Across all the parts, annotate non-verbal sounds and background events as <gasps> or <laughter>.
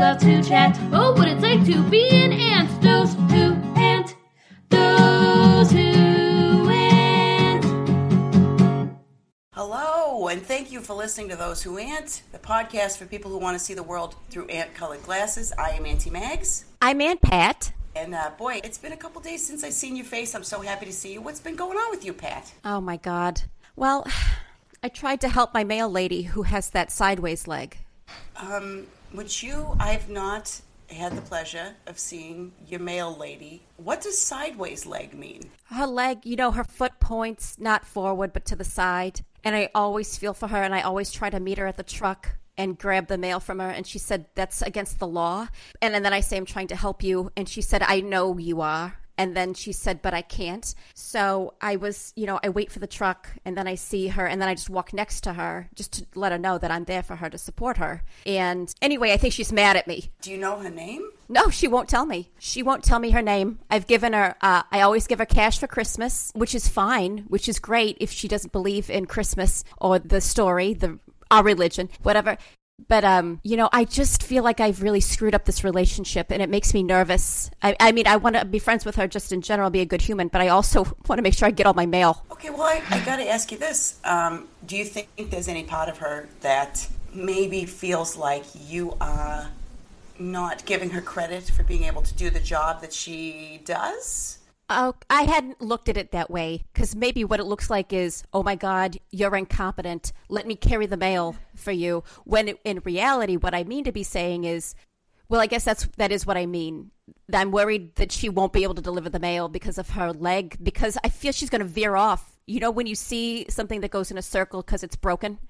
love to chat. Oh, what it's like to be an ant. Those who ant. Those who ant. Hello, and thank you for listening to Those Who Ant, the podcast for people who want to see the world through ant colored glasses. I am Auntie Mags. I'm Aunt Pat. And uh, boy, it's been a couple days since I've seen your face. I'm so happy to see you. What's been going on with you, Pat? Oh my God. Well, <sighs> I tried to help my mail lady who has that sideways leg. Um, which you, I have not had the pleasure of seeing your mail lady. What does sideways leg mean? Her leg, you know, her foot points not forward but to the side. And I always feel for her and I always try to meet her at the truck and grab the mail from her. And she said, That's against the law. And, and then I say, I'm trying to help you. And she said, I know you are. And then she said, but I can't. So I was, you know, I wait for the truck and then I see her and then I just walk next to her just to let her know that I'm there for her to support her. And anyway, I think she's mad at me. Do you know her name? No, she won't tell me. She won't tell me her name. I've given her, uh, I always give her cash for Christmas, which is fine, which is great if she doesn't believe in Christmas or the story, the our religion, whatever. But um, you know, I just feel like I've really screwed up this relationship, and it makes me nervous. I, I mean, I want to be friends with her just in general, be a good human, but I also <laughs> want to make sure I get all my mail. Okay, well, I, I got to ask you this. Um, do you think there's any part of her that maybe feels like you are not giving her credit for being able to do the job that she does? Oh, I hadn't looked at it that way because maybe what it looks like is, oh my God, you're incompetent. Let me carry the mail for you. When it, in reality, what I mean to be saying is, well, I guess that's that is what I mean. I'm worried that she won't be able to deliver the mail because of her leg. Because I feel she's going to veer off. You know, when you see something that goes in a circle because it's broken,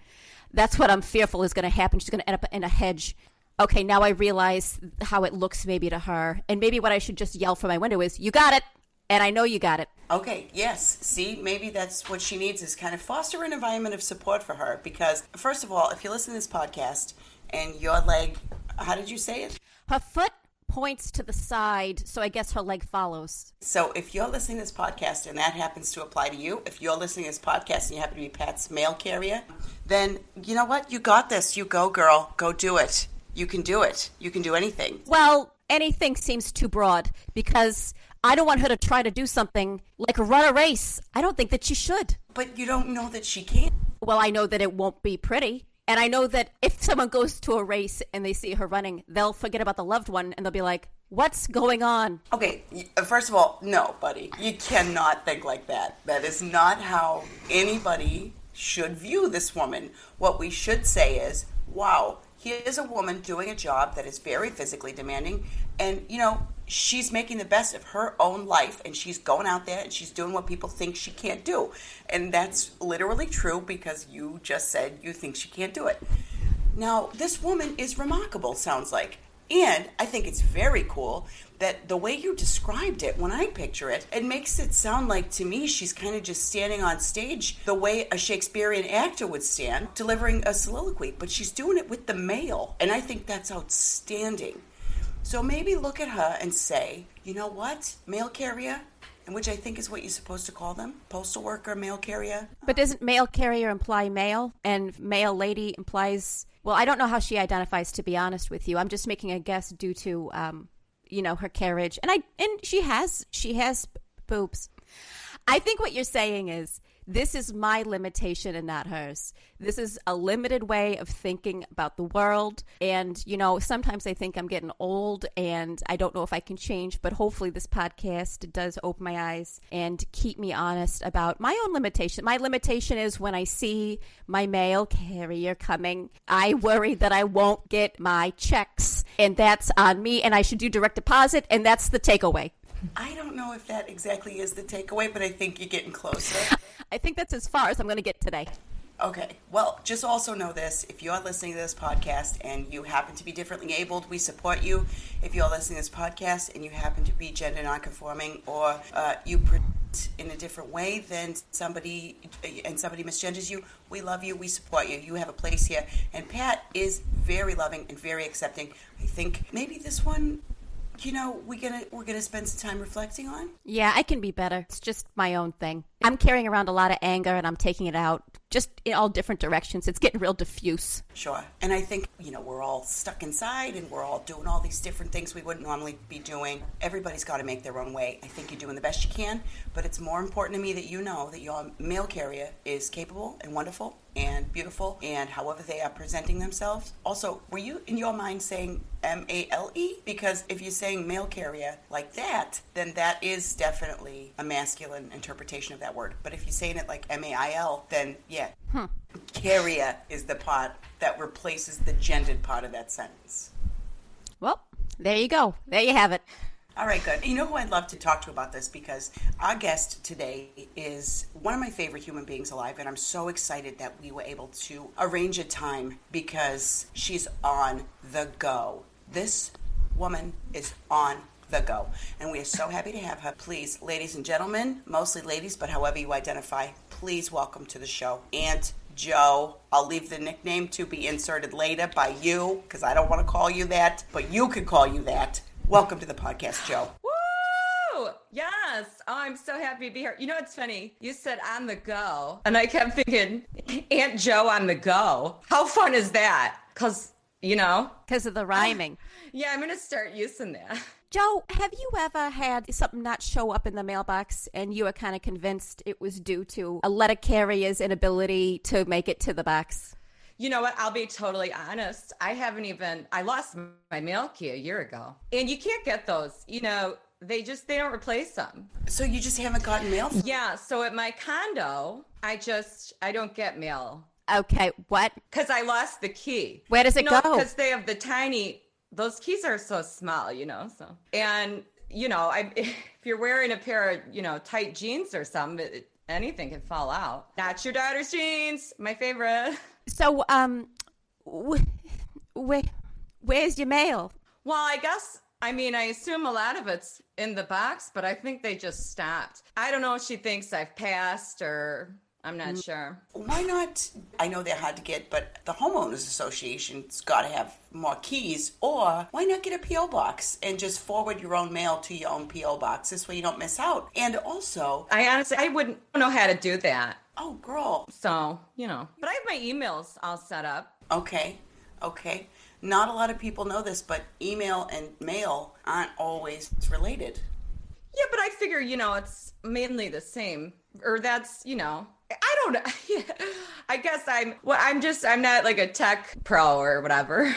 that's what I'm fearful is going to happen. She's going to end up in a hedge okay, now I realize how it looks maybe to her. And maybe what I should just yell from my window is, you got it. And I know you got it. Okay, yes. See, maybe that's what she needs is kind of foster an environment of support for her. Because, first of all, if you listen to this podcast and your leg, how did you say it? Her foot points to the side, so I guess her leg follows. So, if you're listening to this podcast and that happens to apply to you, if you're listening to this podcast and you happen to be Pat's mail carrier, then you know what? You got this. You go, girl. Go do it. You can do it. You can do anything. Well, anything seems too broad because I don't want her to try to do something like run a race. I don't think that she should. But you don't know that she can. Well, I know that it won't be pretty. And I know that if <laughs> someone goes to a race and they see her running, they'll forget about the loved one and they'll be like, What's going on? Okay, uh, first of all, no, buddy. You cannot think like that. That is not how anybody should view this woman. What we should say is, wow, here's a woman doing a job that is very physically demanding. And, you know, she's making the best of her own life and she's going out there and she's doing what people think she can't do. And that's literally true because you just said you think she can't do it. Now, this woman is remarkable, sounds like. And I think it's very cool that the way you described it, when I picture it, it makes it sound like to me she's kind of just standing on stage the way a Shakespearean actor would stand, delivering a soliloquy. But she's doing it with the male. And I think that's outstanding. So maybe look at her and say, you know what? Mail carrier, and which I think is what you're supposed to call them postal worker, mail carrier. But doesn't mail carrier imply mail and mail lady implies well, I don't know how she identifies to be honest with you. I'm just making a guess due to um, you know, her carriage. And I and she has she has boobs. I think what you're saying is this is my limitation and not hers. This is a limited way of thinking about the world. And, you know, sometimes I think I'm getting old and I don't know if I can change, but hopefully this podcast does open my eyes and keep me honest about my own limitation. My limitation is when I see my mail carrier coming, I worry that I won't get my checks. And that's on me. And I should do direct deposit. And that's the takeaway. I don't know if that exactly is the takeaway, but I think you're getting closer. I think that's as far as I'm going to get today. Okay. Well, just also know this. If you're listening to this podcast and you happen to be differently abled, we support you. If you're listening to this podcast and you happen to be gender nonconforming or uh, you present in a different way than somebody and somebody misgenders you, we love you. We support you. You have a place here. And Pat is very loving and very accepting. I think maybe this one you know, we're gonna we're gonna spend some time reflecting on. Yeah, I can be better. It's just my own thing. I'm carrying around a lot of anger and I'm taking it out just in all different directions. It's getting real diffuse. Sure. And I think, you know, we're all stuck inside and we're all doing all these different things we wouldn't normally be doing. Everybody's got to make their own way. I think you're doing the best you can, but it's more important to me that you know that your mail carrier is capable and wonderful and beautiful and however they are presenting themselves. Also, were you in your mind saying M A L E? Because if you're saying mail carrier like that, then that is definitely a masculine interpretation of that word. But if you're saying it like M A I L, then yeah, hmm. carrier is the part that replaces the gendered part of that sentence. Well, there you go. There you have it. All right, good. You know who I'd love to talk to about this because our guest today is one of my favorite human beings alive, and I'm so excited that we were able to arrange a time because she's on the go. This woman is on the go, and we are so happy to have her. Please, ladies and gentlemen, mostly ladies, but however you identify, please welcome to the show Aunt Joe. I'll leave the nickname to be inserted later by you because I don't want to call you that, but you could call you that. Welcome to the podcast, Joe. Woo! Yes. Oh, I'm so happy to be here. You know, it's funny. You said on the go, and I kept thinking, Aunt Joe on the go. How fun is that? Because, you know, Because of the rhyming. <laughs> yeah, I'm going to start using that. Joe, have you ever had something not show up in the mailbox and you were kind of convinced it was due to a letter carrier's inability to make it to the box? You know what? I'll be totally honest. I haven't even, I lost my mail key a year ago. And you can't get those. You know, they just, they don't replace them. So you just haven't gotten mail? Yeah. So at my condo, I just, I don't get mail Okay, what? because I lost the key. Where does it you know, go? Because they have the tiny. Those keys are so small, you know. So and you know, I <laughs> if you're wearing a pair of you know tight jeans or something, it, anything can fall out. Not your daughter's jeans, my favorite. <laughs> So, um, wh- wh- where's your mail? Well, I guess. I mean, I assume a lot of it's in the box, but I think they just stopped. I don't know if she thinks I've passed or I'm not Mm. sure. Why not? I know they're hard to get, but the homeowners association's got to have more keys. Or why not get a PO box and just forward your own mail to your own PO box? This way you don't miss out. And also, I honestly, I wouldn't know how to do that. oh girl, So, you know, but I have my emails all set up. okay, okay. Not a lot of people know this, but email and mail aren't always related. Yeah, but I figure, you know, it's mainly the same. Or that's, you know, I don't know. <laughs> I guess I'm, well, I'm just, I'm not like a tech pro or whatever.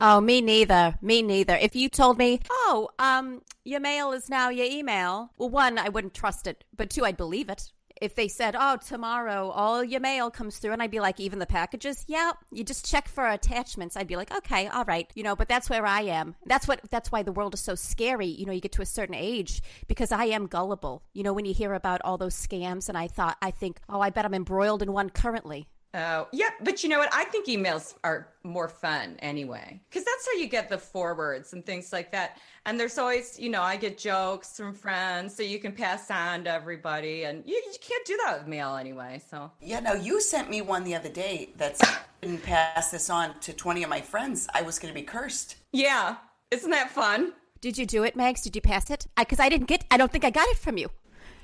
Oh, me neither. Me neither. If you told me, oh, um, your mail is now your email, well, one, I wouldn't trust it, but two, I'd believe it. If they said, oh, tomorrow all your mail comes through, and I'd be like, even the packages, yeah, you just check for attachments. I'd be like, okay, all right, you know. But that's where I am. That's what. That's why the world is so scary. You know, you get to a certain age because I am gullible. You know, when you hear about all those scams, and I thought, I think, oh, I bet I'm embroiled in one currently. Oh, yeah, but you know what? I think emails are more fun anyway, because that's how you get the forwards and things like that. And there's always, you know, I get jokes from friends, so you can pass on to everybody, and you, you can't do that with mail anyway. So Yeah, no, you sent me one the other day that said, didn't pass this on to 20 of my friends. I was going to be cursed. yeah, isn't that fun? Did you do it, Max? Did you pass it? Because I, didn't get. I don't think I got it from you.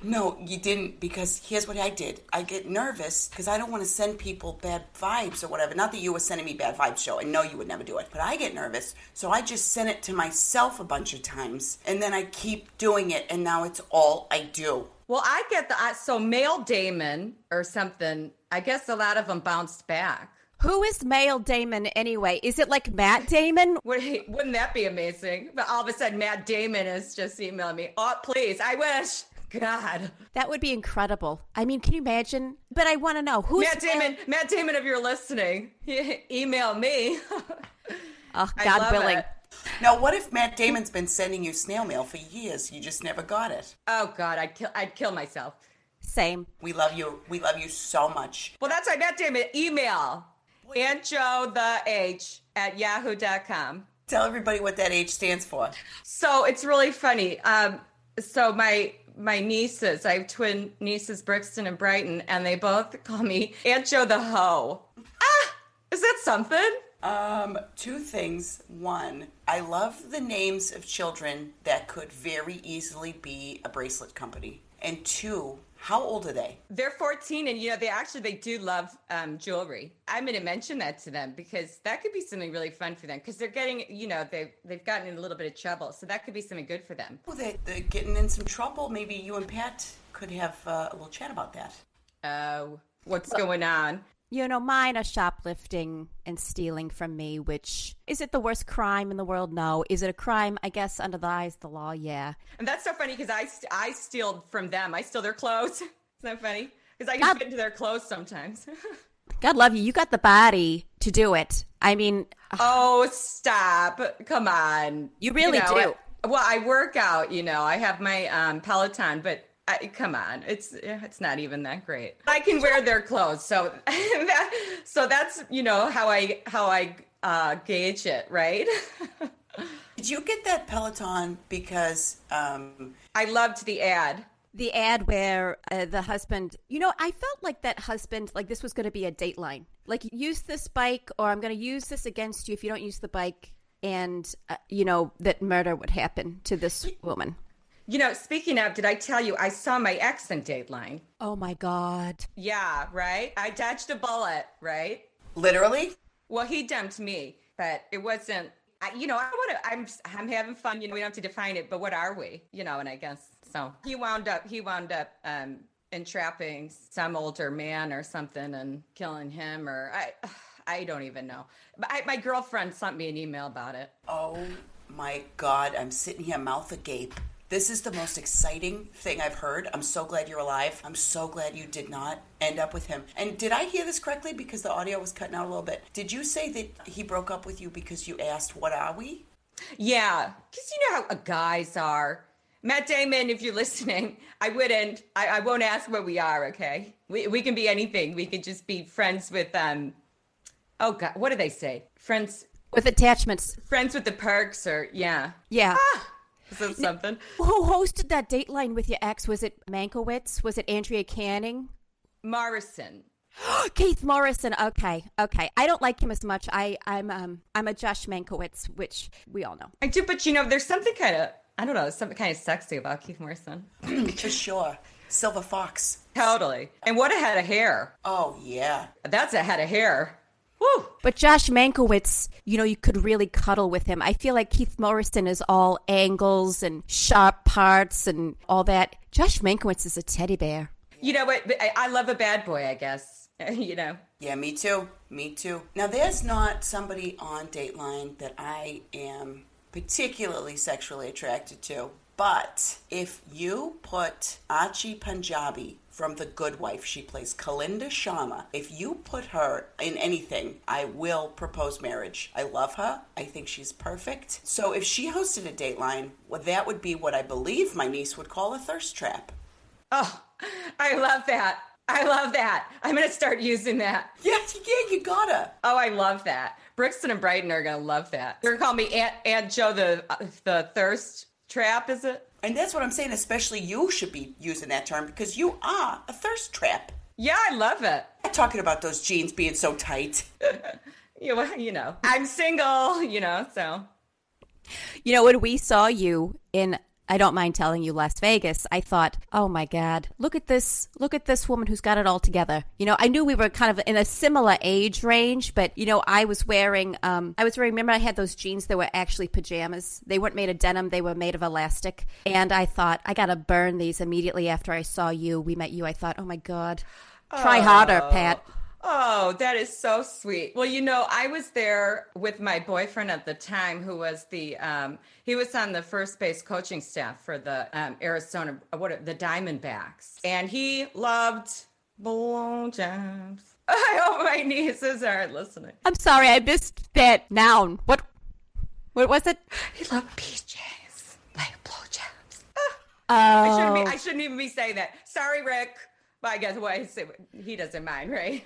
No, you didn't because here's what I did. I get nervous because I don't want to send people bad vibes or whatever. Not that you were sending me bad vibes, Joe. I know you would never do it, but I get nervous. So I just sent it to myself a bunch of times and then I keep doing it and now it's all I do. Well, I get the so male Damon or something. I guess a lot of them bounced back. Who is male Damon anyway? Is it like Matt Damon? Would, wouldn't that be amazing? But all of a sudden, Matt Damon is just emailing me. Oh, please, I wish. God, That would be incredible. I mean, can you imagine? But I want to know who's Matt Damon. Matt Damon, if you're listening, <laughs> email me. Oh, <laughs> God willing. it. Now, what if Matt Damon's been sending you snail mail for years? You just never got it. Oh God, I'd kill. I'd kill myself. Same. We love you. We love you so much. Well, that's why Matt Damon. Email Aunt Joe the H at yahoo.com. Tell everybody what that H stands for. So it's really funny. Um, so my my nieces, I have twin nieces, Brixton and Brighton, and they both call me Aunt Joe the Hoe. Ah, is that something? Um, two things. One, I love the names of children that could very easily be a bracelet company. And two, How old are they? They're 14, and you know they actually they do love um, jewelry. I'm going to mention that to them because that could be something really fun for them because they're getting you know they they've gotten in a little bit of trouble, so that could be something good for them. Oh, they, they're getting in some trouble. Maybe you and Pat could have uh, a little chat about that. Oh, what's going on? You know, mine are shoplifting and stealing from me, which is it the worst crime in the world? No. Is it a crime? I guess under the eyes of the law, yeah. And that's so funny because I st- I steal from them. I steal their clothes. <laughs> Isn't that funny? Because I can God- fit into their clothes sometimes. <laughs> God love you. You got the body to do it. I mean, oh, stop! Come on. You really know, do. I- well, I work out. You know, I have my um, Peloton, but. I, come on, it's it's not even that great. I can wear their clothes, so <laughs> that, so that's you know how I how I uh, gauge it, right? <laughs> Did you get that Peloton because um, I loved the ad. the ad where uh, the husband, you know, I felt like that husband, like this was going to be a dateline. Like, use this bike, or I'm going to use this against you if you don't use the bike. And, uh, you know, that murder would happen to this woman. You know, speaking of, did I tell you I saw my ex in Dateline? Oh my God. Yeah, right. I dodged a bullet, right? literally? Well, he dumped me, but it wasn't. I, you know, I want to. I'm I'm having fun. You know, we don't have to define it, but what are we? You know, and I guess so. He wound up. He wound up um, entrapping some older man or something and killing him, or I. <sighs> I don't even know. But I, my girlfriend sent me an email about it. Oh my God, I'm sitting here mouth agape. This is the most exciting thing I've heard. I'm so glad you're alive. I'm so glad you did not end up with him. And did I hear this correctly? Because the audio was cutting out a little bit. Did you say that he broke up with you because you asked, What are we? Yeah, because you know how guys are. Matt Damon, if you're listening, I wouldn't. I, I won't ask what we are. Okay, we we can be anything. We can just be friends with um. Oh God, what do they say? Friends, With attachments. friends with the perks, or yeah, Yeah. <laughs> is that something? Who hosted that dateline with your ex? Was it Mankiewicz? Was it Andrea Canning? Morrison. <gasps> Keith Morrison. Okay, okay. I don't like him as much. I, I'm, um, I'm a Josh Mankiewicz, which we all know. I do, but you know, there's something kind of I don't know, something kind of sexy about Keith Morrison. <clears throat> For sure. Silver Fox. Totally. And what a head of hair. Oh, yeah. That's a head of hair. Woo. But Josh Mankiewicz, you know, you could really cuddle with him. I feel like Keith Morrison is all angles and sharp parts and all that. Josh Mankiewicz is a teddy bear. You know what? I, I love a bad boy. I guess. <laughs> you know. Yeah, me too. Me too. Now, there's not somebody on Dateline that I am particularly sexually attracted to. But if you put Archie Panjabi from The Good Wife, she plays Kalinda Sharma. If you put her in anything, I will propose marriage. I love her. I think she's perfect. So if she hosted a Dateline, well, that would be what I believe my niece would call a thirst trap. Oh, I love that. I love that. I'm going to start using that. Yeah, yeah, you gotta. Oh, I love that. Brixton and Brighton are going to love that. They're going to call me Aunt, Aunt Joe the uh, the thirst trap, is it? And that's what I'm saying, especially you should be using that term because you are a thirst trap. Yeah, I love it. I'm talking about those jeans being so tight. <laughs> You, know- you know, I'm single, you know, so. You know, when we saw you in, I don't mind telling you, Las Vegas, I thought, oh my God, look at this, look at this woman who's got it all together. You know, I knew we were kind of in a similar age range, but you know, I was wearing, um, I was wearing, remember I had those jeans that were actually pajamas. They weren't made of denim, they were made of elastic. And I thought, I got to burn these immediately after I saw you. We met you. I thought, oh my God, try harder, Pat. Oh, that is so sweet. Well, you know, I was there with my boyfriend at the time, who was the um, he was on the first base coaching staff for the um, Arizona what are- the Diamondbacks, and he loved blowjobs. <laughs> I hope my nieces aren't listening. I'm sorry, I missed that noun. What, what was it? He loved PJs like blowjobs. Oh, <laughs> I shouldn't be. I shouldn't even be saying that. Sorry, Rick. But I guess what he doesn't mind, right?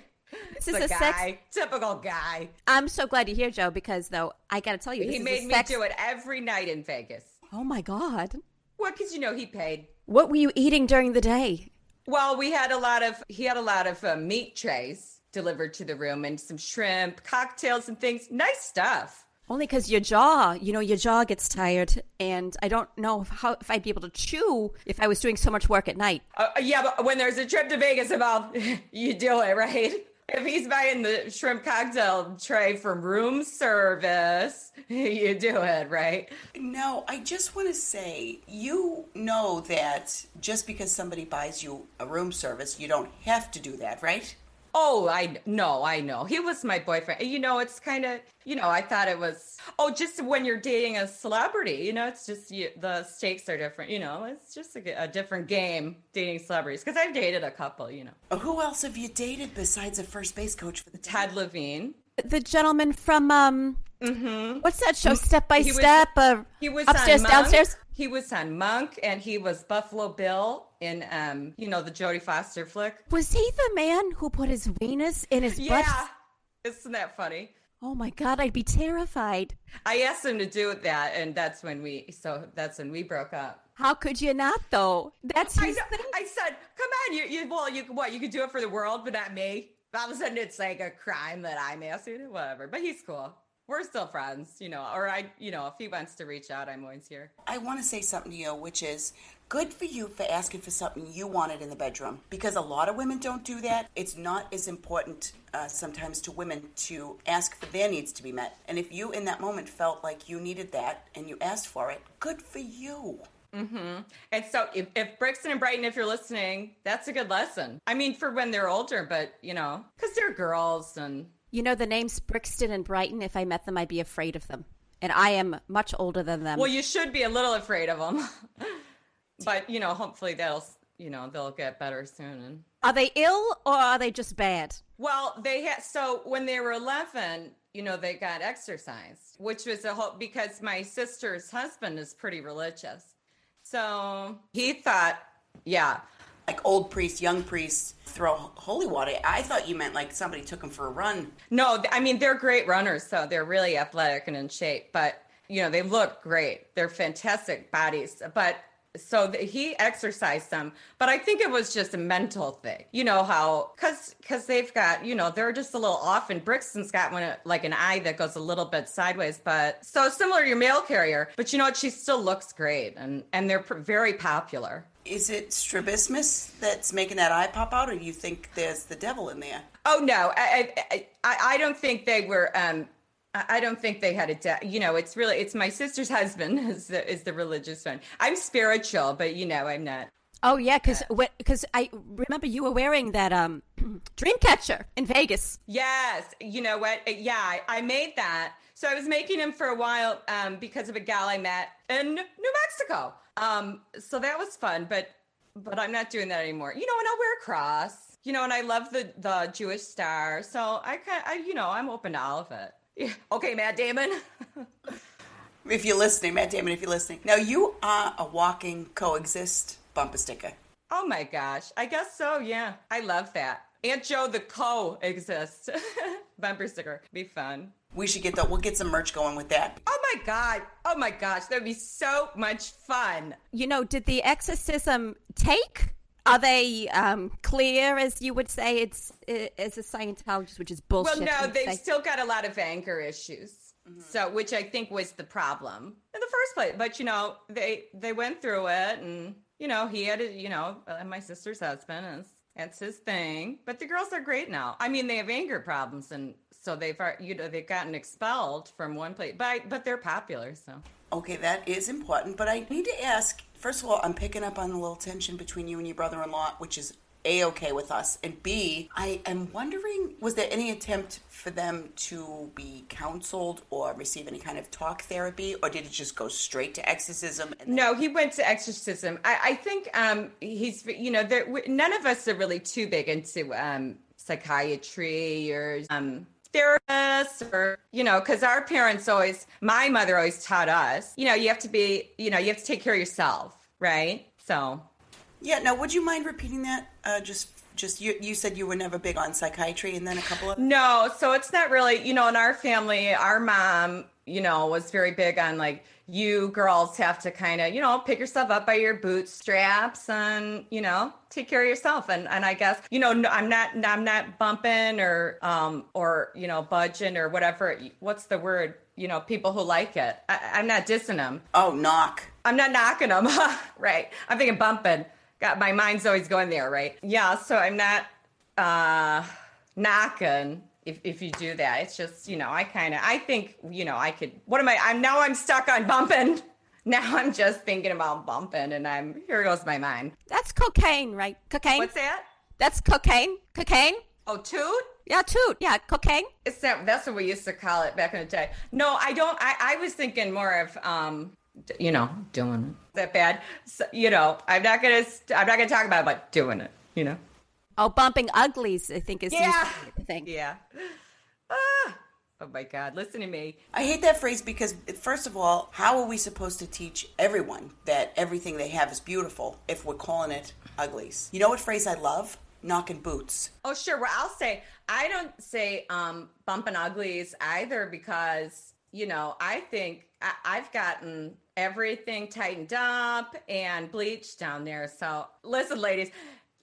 This is a a sex- typical guy. I'm so glad you're here, Joe, because though I got to tell you, this He made me sex- do it every night in Vegas. Oh my God! What? Because you know he paid. What were you eating during the day? Well, we had a lot of. He had a lot of uh, meat trays delivered to the room and some shrimp, cocktails, and things. Nice stuff. Only because your jaw, you know, your jaw gets tired, and I don't know how if I'd be able to chew if I was doing so much work at night. Uh, yeah, but when there's a trip to Vegas involved, <laughs> you do it, right? If he's buying the shrimp cocktail tray from room service, <laughs> you do it, right? No, I just want to say you know that just because somebody buys you a room service, you don't have to do that, right? Oh, I know, I know. He was my boyfriend. You know, it's kind of, you know, I thought it was, oh, just when you're dating a celebrity, you know, it's just you, the stakes are different. You know, it's just a, a different game dating celebrities because I've dated a couple, you know. Who else have you dated besides a first base coach for the team? Ted Levine. The gentleman from um, what's that show? Step by He was- Step. uh, He was upstairs, downstairs. He was on Monk, and he was Buffalo Bill in, um, you know, the Jodie Foster flick. Was he the man who put his Venus in his butt? Yeah, isn't that funny? Oh my God, I'd be terrified. I asked him to do that, and that's when we. So that's when we broke up. How could you not, though? That's I his know. thing. I said, "Come on, you, you well, you what? You could do it for the world, but not me." All of a sudden, it's like a crime that I'm asking it, whatever. But he's cool. We're still friends, you know. Or I, you know, if he wants to reach out, I'm always here. I want to say something to you, which is good for you for asking for something you wanted in the bedroom because a lot of women don't do that. It's not as important uh, sometimes to women to ask for their needs to be met. And if you in that moment felt like you needed that and you asked for it, good for you. Mm-hmm. And so, if, if Brixton and Brighton, if you're listening, that's a good lesson. I mean, for when they're older, but you know, because they're girls and You know the names Brixton and Brighton. If I met them, I'd be afraid of them. And I am much older than them. well, you should be a little afraid of them. <laughs> but you know, hopefully they'll, you know, they'll get better soon. And are they ill or are they just bad? Well, they had so when they were 11, you know, they got exorcised, which was a whole because my sister's husband is pretty religious. So he thought, yeah, Like old priests, young priests throw holy water. I thought you meant like somebody took them for a run. no, I mean, they're great runners, so they're really athletic and in shape, but you know, they look great. They're fantastic bodies, but so th- he exorcised them, but I think it was just a mental thing. You know how cuz cuz they've got, you know, they're just a little off and Brixton's got one uh, like an eye that goes a little bit sideways, but so similar to your mail carrier, but you know what, she still looks great and and they're pr- very popular. Is it strabismus that's making that eye pop out, or do you think there's the devil in there? Oh no, I I, I, I don't think they were. Um, I I don't think they had a. De- you know, it's really it's my sister's husband <laughs> is the, is the religious one. I'm spiritual, but you know, I'm not. Oh yeah, because because I remember you were wearing that um <clears throat> Dreamcatcher in Vegas. Yes, you know what? Uh, Yeah, I, I made that. So I was making them for a while um, because of a gal I met in New Mexico. Um, so that was fun, but but I'm not doing that anymore. You know, and I'll wear a cross. You know, and I love the the Jewish star. So I kind, I you know, I'm open to all of it. Yeah. <laughs> Okay, Matt Damon. <laughs> If you're listening, Matt Damon, if you're listening. Now, you are a walking coexist bumper sticker. oh my gosh, I guess so. Yeah, I love that. Aunt Joe the co exists. <laughs> Bumper sticker, be fun. We should get the, we'll get some merch going with that. Oh my god. Oh my gosh, that would be so much fun. You know, did the exorcism take? Are they um, clear, as you would say? It's uh, as a Scientologist, which is bullshit. Well, no, they've say. still got a lot of anger issues. So, which I think was the problem in the first place. But you know, they they went through it, and you know, he had, a, you know, uh, my sister's husband, and that's his thing. But the girls are great now. I mean, they have anger problems, and so they've, uh, you know, they've gotten expelled from one place, but but they're popular. So, Okay, that is important, but I need to ask first of all, I'm picking up on the little tension between you and your brother in law, which is A okay with us. And B, I am wondering was there any attempt for them to be counseled or receive any kind of talk therapy, or did it just go straight to exorcism? Then- No, he went to exorcism. I, I think um, he's, you know, there, none of us are really too big into um, psychiatry or um, therapists or, you know, because our parents always, my mother always taught us, you know, you have to be, you know, you have to take care of yourself, right? So, Yeah, now would you mind repeating that? Uh, just just you you said you were never big on psychiatry and then a couple of No, so it's not really, you know, in our family, our mom, you know, was very big on like, you girls have to kind of, you know, pick yourself up by your bootstraps and, you know, take care of yourself. And and I guess, you know, I'm not I'm not bumping or um or, you know, budging or whatever. What's the word? you know people who like it. I, I'm not dissing them. Oh, knock. I'm not knocking them. <laughs> right. I'm thinking bumping. Got my mind's always going there, right? Yeah. So I'm not uh knocking if if you do that. It's just you know I kind of I think you know I could. What am I? I'm now I'm stuck on bumping. <laughs> Now I'm just thinking about bumping, and I'm here goes my mind. That's cocaine, right? Cocaine. What's that? That's cocaine. Cocaine. Oh, toot. Yeah, toot. Yeah, cocaine. It's that. That's what we used to call it back in the day. No, I don't. I I was thinking more of um you know, doing it. that bad. So, you know, I'm not gonna. st- I'm not gonna talk about it, but doing it. You know. Oh, bumping uglies. I think is Yeah. thing. <laughs> Yeah. Ah. Oh my God! Listen to me. I hate that phrase because, first of all, how are we supposed to teach everyone that everything they have is beautiful if we're calling it uglies? You know what phrase I love? Knocking boots. Oh, sure. Well, I'll say I don't say um, bumping uglies either because you know I think I, I've gotten everything tightened up and bleached down there. So listen, ladies,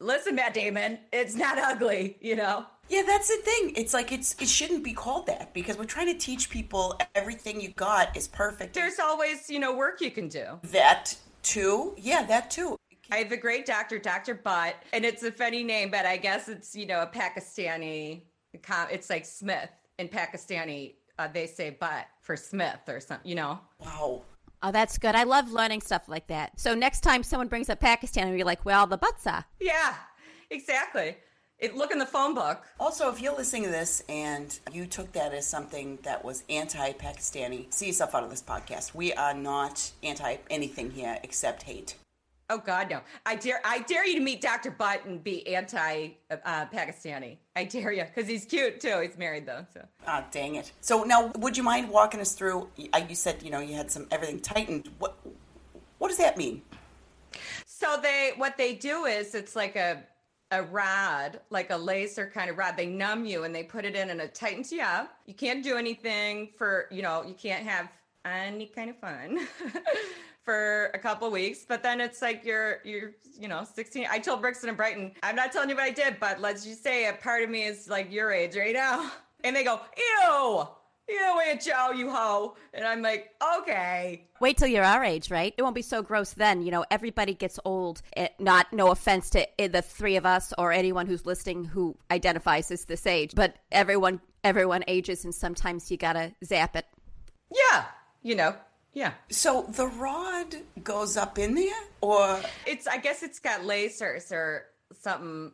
listen, Matt Damon, it's not ugly. You know. Yeah, that's the thing. It's like it's it shouldn't be called that because we're trying to teach people everything you got is perfect. There's always you know work you can do. that too. Yeah, that too. I have a great doctor, Dr. Butt, and it's a funny name, but I guess it's, you know, a Pakistani, it's like Smith in Pakistani. Uh, they say butt for Smith or something, you know? Wow. Oh, that's good. I love learning stuff like that. So next time someone brings up Pakistan, and you're like, well, the butsa. Yeah, exactly. It, look in the phone book. Also, if you're listening to this and you took that as something that was anti-Pakistani, see yourself out of this podcast. We are not anti anything here except hate. Oh God, no! I dare, I dare you to meet Dr. Butt and be anti-Pakistani. I dare you, because he's cute too. He's married though, so. Ah, dang it. So now, would you mind walking us through? You said you know you had some everything tightened. What what does that mean? So they what they do is it's like a a rod, like a laser kind of rod. They numb you and they put it in and it tightens you up. You can't do anything for, you know, you can't have any kind of fun <laughs> for a couple weeks. But then it's like you're you're, you know, 16. I told Brixton and Brighton, I'm not telling you what I did, but let's just say a part of me is like your age right now. <laughs> And they go, ew, ew, Aunt Joe, you hoe. And I'm like, okay. Wait till you're our age, right? It won't be so gross then. You know, everybody gets old. It, not no offense to eh, the three of us or anyone who's listening who identifies as this age, but everyone everyone ages, and sometimes you gotta zap it. Yeah, you know, yeah. So the rod goes up in there, or It's I guess it's got lasers or something.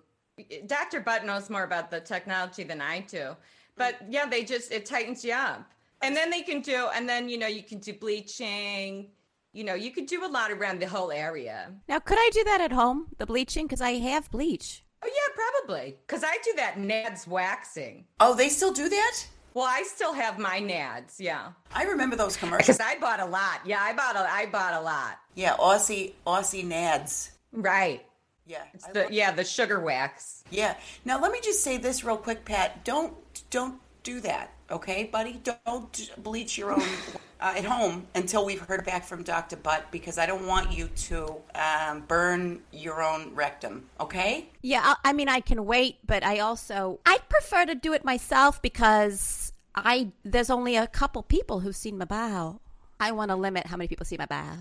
Dr. Butt knows more about the technology than I do. But yeah, they just it tightens you up. And then they can do and then you know you can do bleaching. You know, you could do a lot around the whole area. Now, could I do that at home? The bleaching, because I have bleach. Oh yeah, probably. Cuz I do that nads waxing. oh, they still do that? Well, I still have my nads, yeah. I remember those commercials. Cuz I bought a lot. Yeah, I bought a I bought a lot. Yeah, Aussie Aussie Nads. Right. Yeah, I The, love- yeah, the sugar wax. yeah. Now let me just say this real quick, Pat. Don't don't do that, okay, buddy? Don't bleach your own <laughs> uh, at home until we've heard back from Doctor Butt because I don't want you to um, burn your own rectum, okay? Yeah, I, I mean, I can wait, but I also I'd prefer to do it myself because I there's only a couple people who've seen my bow. I want to limit how many people see my bow,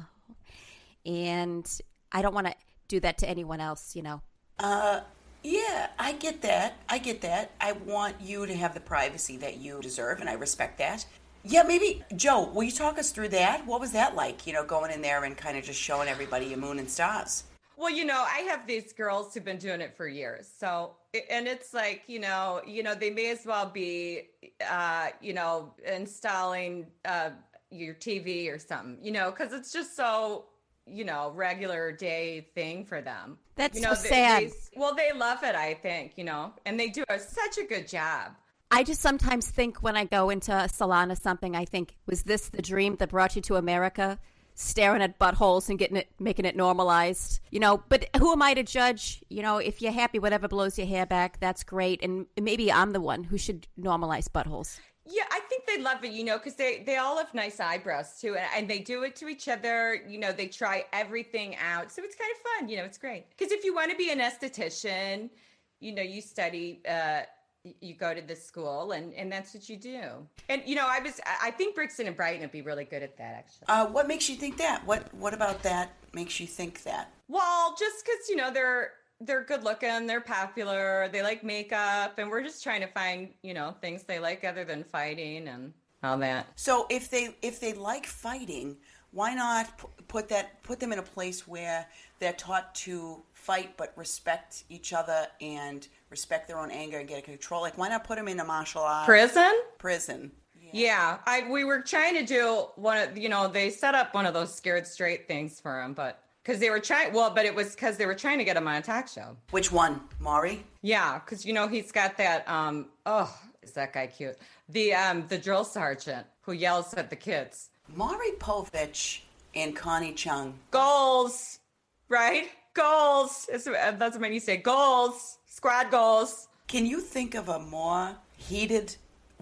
and I don't want to do that to anyone else. You know. Uh, yeah, I get that. I get that. I want you to have the privacy that you deserve, and I respect that. Yeah, maybe Joe, will you talk us through that? What was that like? You know, going in there and kind of just showing everybody your moon and stars. Well, you know, I have these girls who've been doing it for years. So, and it's like, you know, you know, they may as well be, uh, you know, installing uh, your TV or something, you know, because it's just so, you know, regular day thing for them. That's you know, so they- sad. they- well, they love it, I think, you know, and they do a, such a good job. I just sometimes think when I go into a salon or something, I think, was this the dream that brought you to America? Staring at buttholes and getting it, making it normalized, you know. But who am I to judge? You know, if you're happy, whatever blows your hair back, that's great. And maybe I'm the one who should normalize buttholes. Yeah, I think they love it, you know, because they they all have nice eyebrows too, and, and they do it to each other. You know, they try everything out, so it's kind of fun. You know, it's great because if you want to be an esthetician, you know, you study, uh, you go to this school and and that's what you do. And you know, I was I think Brixton and Brighton would be really good at that actually. Uh, what makes you think that? What What about that makes you think that? Well, just because you know they're they're good looking, they're popular, they like makeup, and we're just trying to find you know things they like other than fighting and all that. So if they if they like fighting, why not put that put them in a place where they're taught to fight but respect each other and respect their own anger and get a control? Like why not put them in a martial art Prison? prison? Yeah, I we were trying to do one of you know they set up one of those scared straight things for him, but because they were trying well, but it was because they were trying to get him on a talk show. Which one, Maury? Yeah, because you know he's got that. um Oh, is that guy cute? The um the drill sergeant who yells at the kids. Maury Povich and Connie Chung. Goals, right? Goals. That's when you say goals. Squad goals. Can you think of a more heated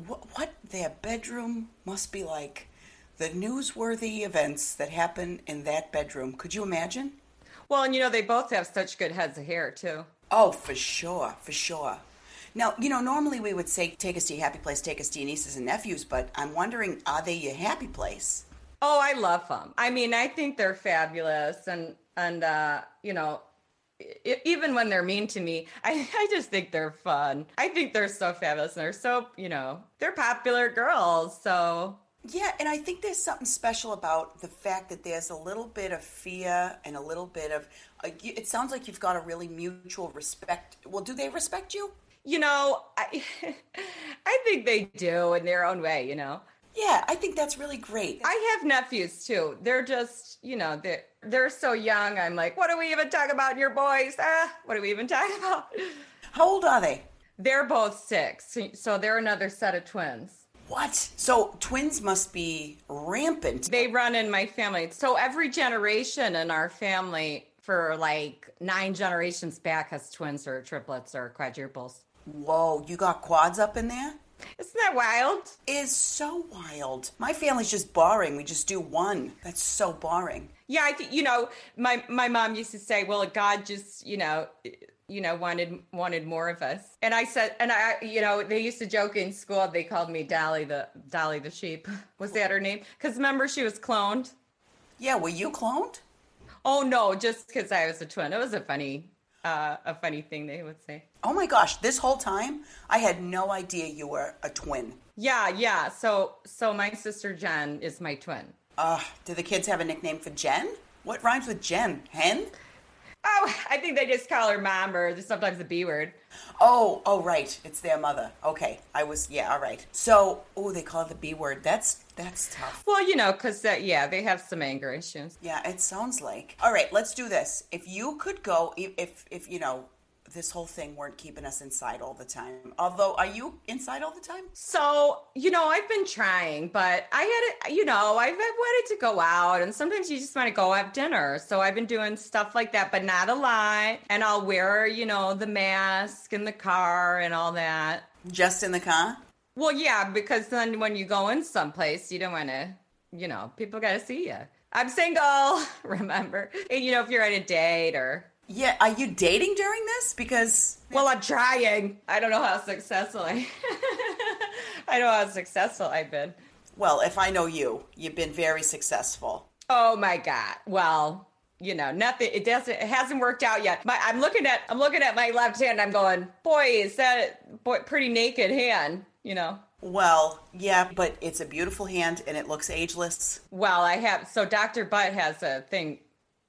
what, what their bedroom must be like? The newsworthy events that happen in that bedroom. Could you imagine? Well, and you know they both have such good heads of hair too. Oh, for sure, for sure. Now, you know, normally we would say, take us to your happy place, take us to your nieces and nephews, but I'm wondering, are they your happy place? Oh, I love them. I mean, I think they're fabulous, and and uh, you know, even when they're mean to me, <laughs> I I just think they're fun. I think they're so fabulous, and they're so you know, they're popular girls. So Yeah, and I think there's something special about the fact that there's a little bit of fear and a little bit of. Uh, it sounds like you've got a really mutual respect. Well, do they respect you? you know, I <laughs> I think they do in their own way. You know, Yeah, I think that's really great. I have nephews too. They're just you know they're they're so young. I'm like, what do we even talk about? Your boys? Ah, what do we even talk <laughs> about? How old are they? They're both six, so they're another set of twins. What? So twins must be rampant. They run in my family. So every generation in our family for like nine generations back has twins or triplets or quadruples. Whoa, you got quads up in there? Isn't that wild? Is so wild. My family's just boring. We just do one. That's so boring. Yeah, I think you know, my my mom used to say, "Well, God just, you know, you know, wanted wanted more of us." And I said, and I, you know, they used to joke in school. They called me Dolly the Dolly the sheep. <laughs> Was that her name? Because remember, she was cloned. Yeah, were you cloned? Oh no, just because I was a twin. It was a funny, uh, a funny thing they would say. Oh my gosh, this whole time I had no idea you were a twin. Yeah, yeah. So, so my sister Jen is my twin. Uh, do the kids have a nickname for Jen? What rhymes with Jen? Hen? Oh, I think they just call her mom or sometimes the B word. Oh, oh, right. It's their mother. Okay, I was. Yeah, all right. So, oh, they call it the B word. That's that's tough. Well, you know, because that, yeah, they have some anger issues. Yeah, it sounds like. All right, let's do this. If you could go, if if, if you know, this whole thing weren't keeping us inside all the time. Although, are you inside all the time? So, you know, I've been trying, but I had, it, you know, I've, I've wanted to go out and sometimes you just want to go have dinner. So I've been doing stuff like that, but not a lot. And I'll wear, you know, the mask in the car and all that. Just in the car? Well, yeah, because then when you go in someplace, you don't want to, you know, people got to see you. I'm single, <laughs> remember? And, you know, if you're on a date or, Yeah. Are you dating during this? Because well, I'm trying. I don't know how successful I, <laughs> I know how successful I've been. well, if I know you, you've been very successful. Oh my god. Well, you know, nothing. It doesn't. It hasn't worked out yet. My, I'm looking at. I'm looking at my left hand. I'm going, boy, is that boy, pretty naked hand. You know. Well, yeah, but it's a beautiful hand and it looks ageless. Well, I have. So Dr. Butt has a thing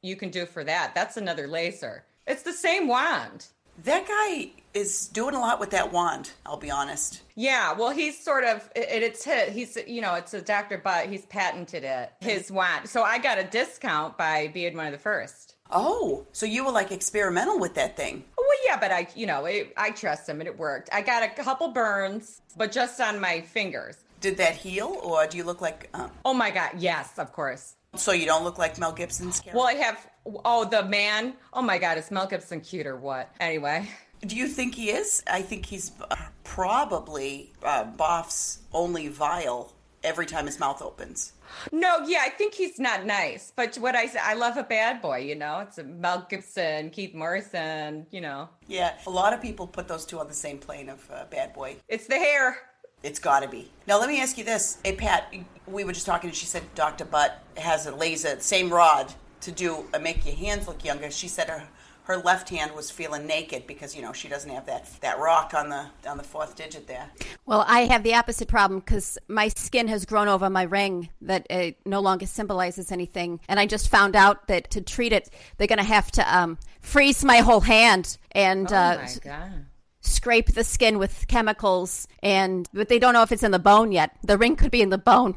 you can do for that. That's another laser. It's the same wand. That guy is doing a lot with that wand, I'll be honest. Yeah, well, he's sort of it, it's his. He's you know, it's a Dr. Butt. He's patented it. His wand. So I got a discount by being one of the first. Oh, so you were like experimental with that thing. Well, yeah, but I, you know, it, I trust him and it worked. I got a couple burns, but just on my fingers. Did that heal, or do you look like? Um, Oh my God, yes, of course. so you don't look like Mel Gibson's character. Well, I have, oh, the man. Oh my God, is Mel Gibson cute or what? Anyway, Do you think he is? I think he's uh, probably uh, Boff's only vile every time his mouth opens. No, yeah, I think he's not nice. But what I say, I love a bad boy. You know, it's a Mel Gibson, Keith Morrison. You know, Yeah, a lot of people put those two on the same plane of uh, bad boy. it's the hair. It's got to be. Now, let me ask you this. Hey, Pat, we were just talking, and she said Dr. Butt has a laser, same rod, to do uh, make your hands look younger. She said her, her left hand was feeling naked because, you know, she doesn't have that, that rock on the, on the fourth digit there. Well, I have the opposite problem because my skin has grown over my ring that it no longer symbolizes anything. And I just found out that to treat it, they're going to have to um, freeze my whole hand and Oh uh, my god. scrape the skin with chemicals. And but they don't know if it's in the bone yet. The ring could be in the bone.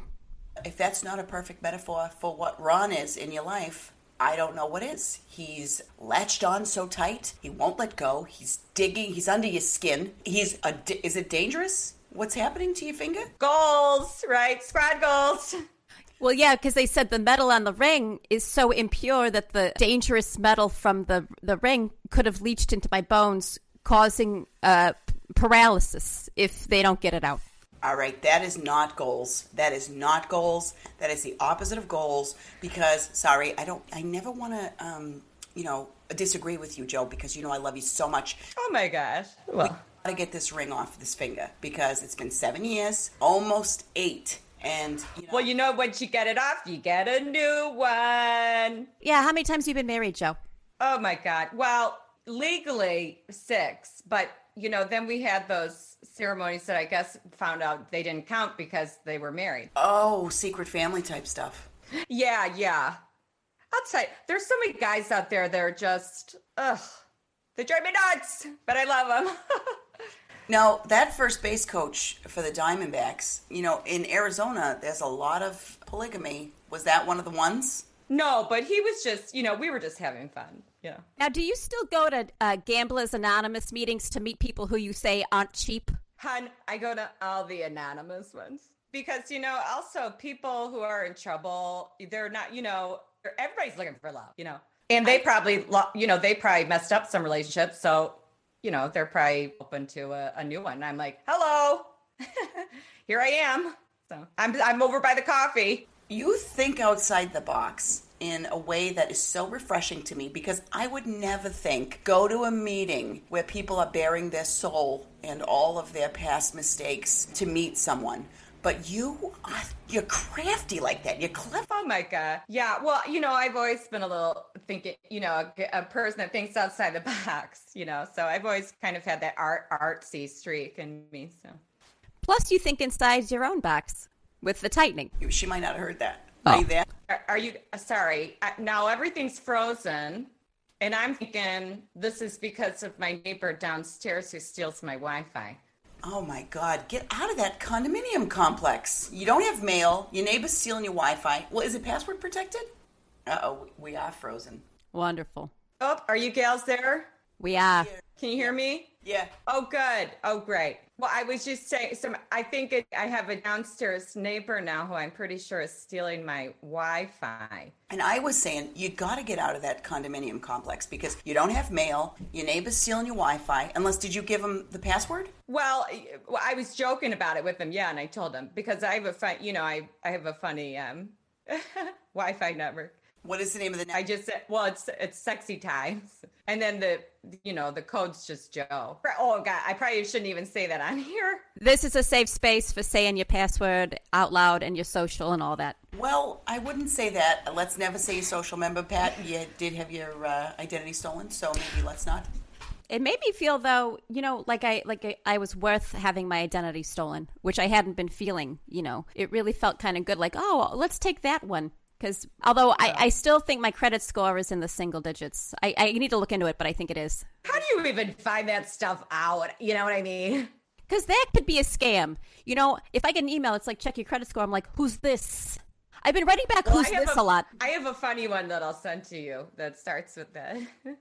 If that's not a perfect metaphor for what Ron is in your life, I don't know what is. He's latched on so tight, he won't let go. He's digging, he's under your skin. He's a, is it dangerous? What's happening to your finger? Goals, right? Squad goals. Well, yeah, because they said the metal on the ring is so impure that the dangerous metal from the the ring could have leached into my bones, causing uh, paralysis if they don't get it out. All right, that is not goals. That is not goals. That is the opposite of goals. Because, sorry, I don't. I never want to, um, you know, disagree with you, Joe. Because you know I love you so much. Oh my gosh. Well, Gotta get this ring off this finger because it's been seven years, almost eight, and you know, well, you know, once you get it off, you get a new one. Yeah, how many times have you been married, Joe? Oh my God. Well, legally six, but you know, then we had those ceremonies that I guess found out they didn't count because they were married. oh, secret family type stuff. Yeah, yeah. Tell there's so many guys out there that are just, ugh, they drive me nuts, but I love them. <laughs> Now, that first base coach for the Diamondbacks, you know, in Arizona, there's a lot of polygamy. Was that one of the ones? no, but he was just, you know, we were just having fun. You know. Now, do you still go to uh, Gamblers Anonymous meetings to meet people who you say aren't cheap? Hun, I go to all the anonymous ones because, you know, also people who are in trouble, they're not, you know, everybody's looking for love, you know, and they probably, lo- you know, they probably messed up some relationships. So, you know, they're probably open to a, a new one. And I'm like, hello, <laughs> here I am. So I'm, I'm over by the coffee. You think outside the box in a way that is so refreshing to me because I would never think go to a meeting where people are bearing their soul and all of their past mistakes to meet someone. But you are you're crafty like that. You're clever. Oh my God. Yeah. Well, you know, I've always been a little thinking, you know, a, a person that thinks outside the <laughs> box, you know, so I've always kind of had that art artsy streak in me. So. Plus, you think inside your own box with the tightening. She might not have heard that. Oh. Are you there? Are, are you uh, sorry? Uh, Now everything's frozen, and I'm thinking this is because of my neighbor downstairs who steals my Wi-Fi. Oh my God! Get out of that condominium complex. You don't have mail. Your neighbor's stealing your Wi-Fi. Well, is it password protected? Uh oh, we are frozen. Wonderful. Oh, are you gals there? We are. Can you hear me? Yeah. Oh, good. Oh, great. Well, I was just saying. So I think it, I have a downstairs neighbor now who I'm pretty sure is stealing my Wi-Fi. And I was saying, you got to get out of that condominium complex because you don't have mail. Your neighbor's stealing your Wi-Fi. Unless, did you give him the password? Well, I was joking about it with him, yeah, and I told him because I have a fun, you know, I I have a funny um, <laughs> Wi-Fi network. What is the name of the? I just said, well, it's it's sexy times, and then the you know the code's just Joe. Oh God, I probably shouldn't even say that on here. This is a safe space for saying your password out loud and your social and all that. well, I wouldn't say that. Let's never say your social member, Pat. You did have your uh, identity stolen, so maybe let's not. It made me feel though, you know, like I like I, I was worth having my identity stolen, which I hadn't been feeling. You know, it really felt kind of good. Like, oh, let's take that one. Because although I, I still think my credit score is in the single digits, I, I need to look into it, but I think it is. How do you even find that stuff out? You know what I mean? Because that could be a scam. You know, if I get an email, it's like check your credit score. I'm like, who's this? I've been writing back who's I have this a lot. I have a funny one that I'll send to you that starts with that. <laughs>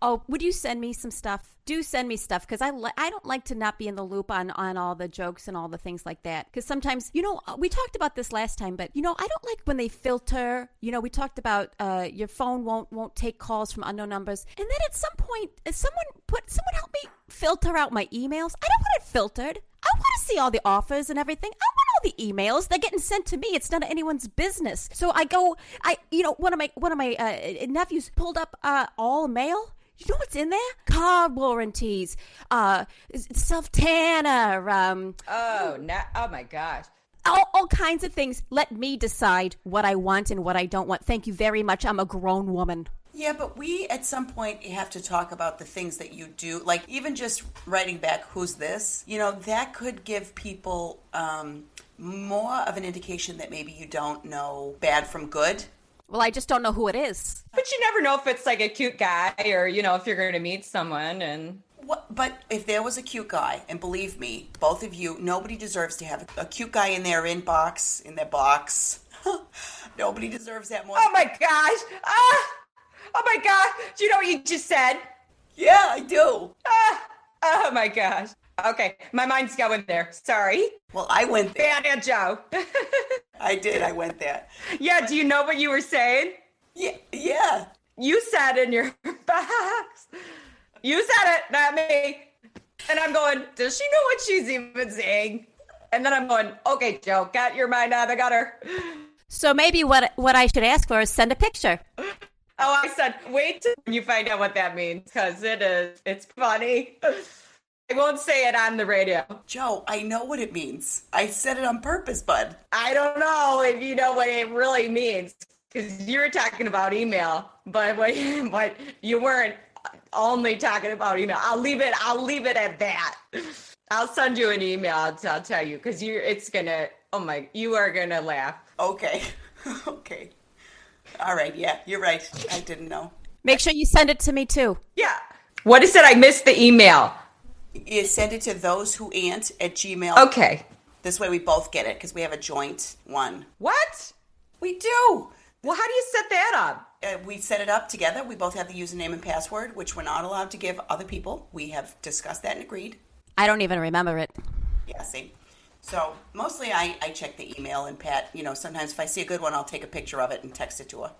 Oh, would you send me some stuff? Do send me stuff because I li- I don't like to not be in the loop on on all the jokes and all the things like that. Because sometimes, you know, we talked about this last time, but you know, I don't like when they filter. You know, we talked about uh, your phone won't won't take calls from unknown numbers, and then at some point, uh, someone put someone help me filter out my emails. I don't want it filtered. I want to see all the offers and everything. I want all the emails. They're getting sent to me. It's none of anyone's business. So I go, I, you know, one of my one of my uh, nephews pulled up uh, all mail. You know what's in there? Car warranties, uh, self tanner, um, Oh, no. Oh my gosh. all, all kinds of things. Let me decide what I want and what I don't want. Thank you very much. I'm a grown woman. Yeah, but we at some point have to talk about the things that you do. Like even just writing back, "Who's this?" You know, that could give people um, more of an indication that maybe you don't know bad from good. Well, I just don't know who it is. But you never know if it's like a cute guy or, you know, if you're going to meet someone and. What, but if there was a cute guy, and believe me, both of you, nobody deserves to have a, a cute guy in their inbox, in their box. <laughs> nobody deserves that more. Oh my gosh. Ah! Oh my gosh. Do you know what you just said? yeah, I do. Ah! Oh my gosh. Okay. My mind's going there. Sorry. Well, I went there. Bad Aunt Joe. <laughs> I did. I went there. yeah. Do you know what you were saying? Yeah, yeah. You said in your <laughs> box. You said it, not me. And I'm going, does she know what she's even saying? And then I'm going, okay, Joe, got your mind out of the gutter. So maybe what what I should ask for is send a picture. <laughs> Oh, I said, wait till you find out what that means because it is, it's funny. I won't say it on the radio. Joe, I know what it means. I said it on purpose, bud. I don't know if you know what it really means because you were talking about email, but <laughs> what, but you weren't only talking about email. I'll leave it. I'll leave it at that. I'll send you an email. I'll, I'll tell you because you. It's gonna. Oh my! You are gonna laugh. Okay. <laughs> okay. All right. Yeah, you're right. I didn't know. Make sure you send it to me too. Yeah. What is it? I missed the email. You send it to those who ant at Gmail. Okay. This way we both get it because we have a joint one. What? We do. Well, how do you set that up? Uh, we set it up together. We both have the username and password, which we're not allowed to give other people. We have discussed that and agreed. I don't even remember it. Yeah, see. So mostly I, I check the email and Pat, you know, sometimes if I see a good one, I'll take a picture of it and text it to her.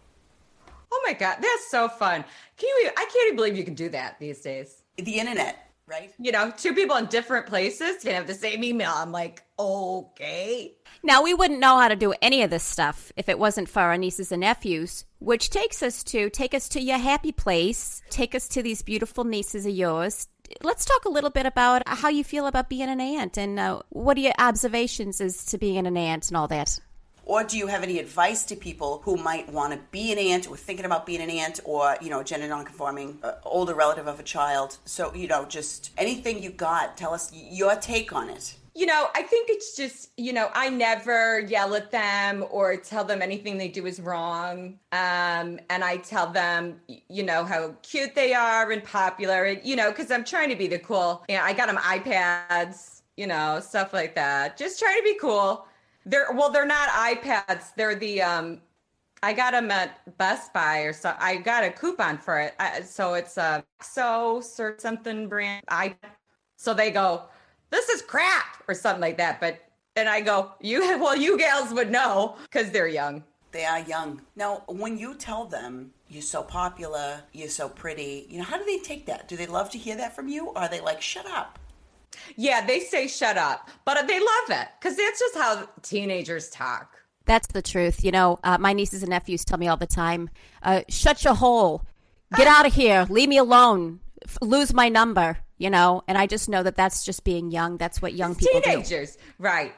Oh my god, that's so fun! Can you? I can't even believe you can do that these days. The internet, right? You know, two people in different places can have the same email. I'm like, okay. Now, we wouldn't know how to do any of this stuff if it wasn't for our nieces and nephews, which takes us to take us to your happy place, take us to these beautiful nieces of yours. Let's talk a little bit about how you feel about being an aunt and uh, what are your observations as to being an aunt and all that. Or do you have any advice to people who might want to be an aunt or thinking about being an aunt or, you know, gender nonconforming, uh, older relative of a child? So, you know, just anything you got, tell us your take on it. You know, I think it's just, you know, I never yell at them or tell them anything they do is wrong. Um, and I tell them, you know, how cute they are and popular, and, you know, because I'm trying to be the cool. Yeah, I got them iPads, you know, stuff like that. Just trying to be cool. They're, well, they're not iPads. They're the, um, I got them at Best Buy or so. I got a coupon for it. I, so it's a Exos or something brand. I, so they go, this is crap or something like that. But and I go, you <laughs> well, you gals would know because they're young. They are young. Now, when you tell them you're so popular, you're so pretty, you know, how do they take that? Do they love to hear that from you? Or are they like, shut up? Yeah, they say shut up, but they love it because that's just how teenagers talk. That's the truth. You know, uh, my nieces and nephews tell me all the time, uh, shut your hole, get out of here, leave me alone, F- lose my number, you know, and I just know that that's just being young. That's what young people do. Teenagers, right?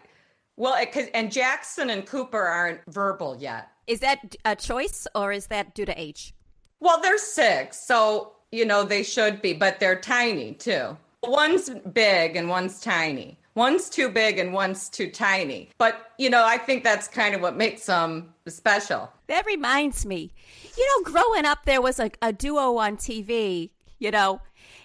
Well, it, and Jackson and Cooper aren't verbal yet. Is that a choice or is that due to age? Well, they're six, so you know they should be, but they're tiny too. One's big and one's tiny. One's too big and one's too tiny. But you know, I think that's kind of what makes them special. That reminds me, you know, growing up, there was a, a duo on TV, you know,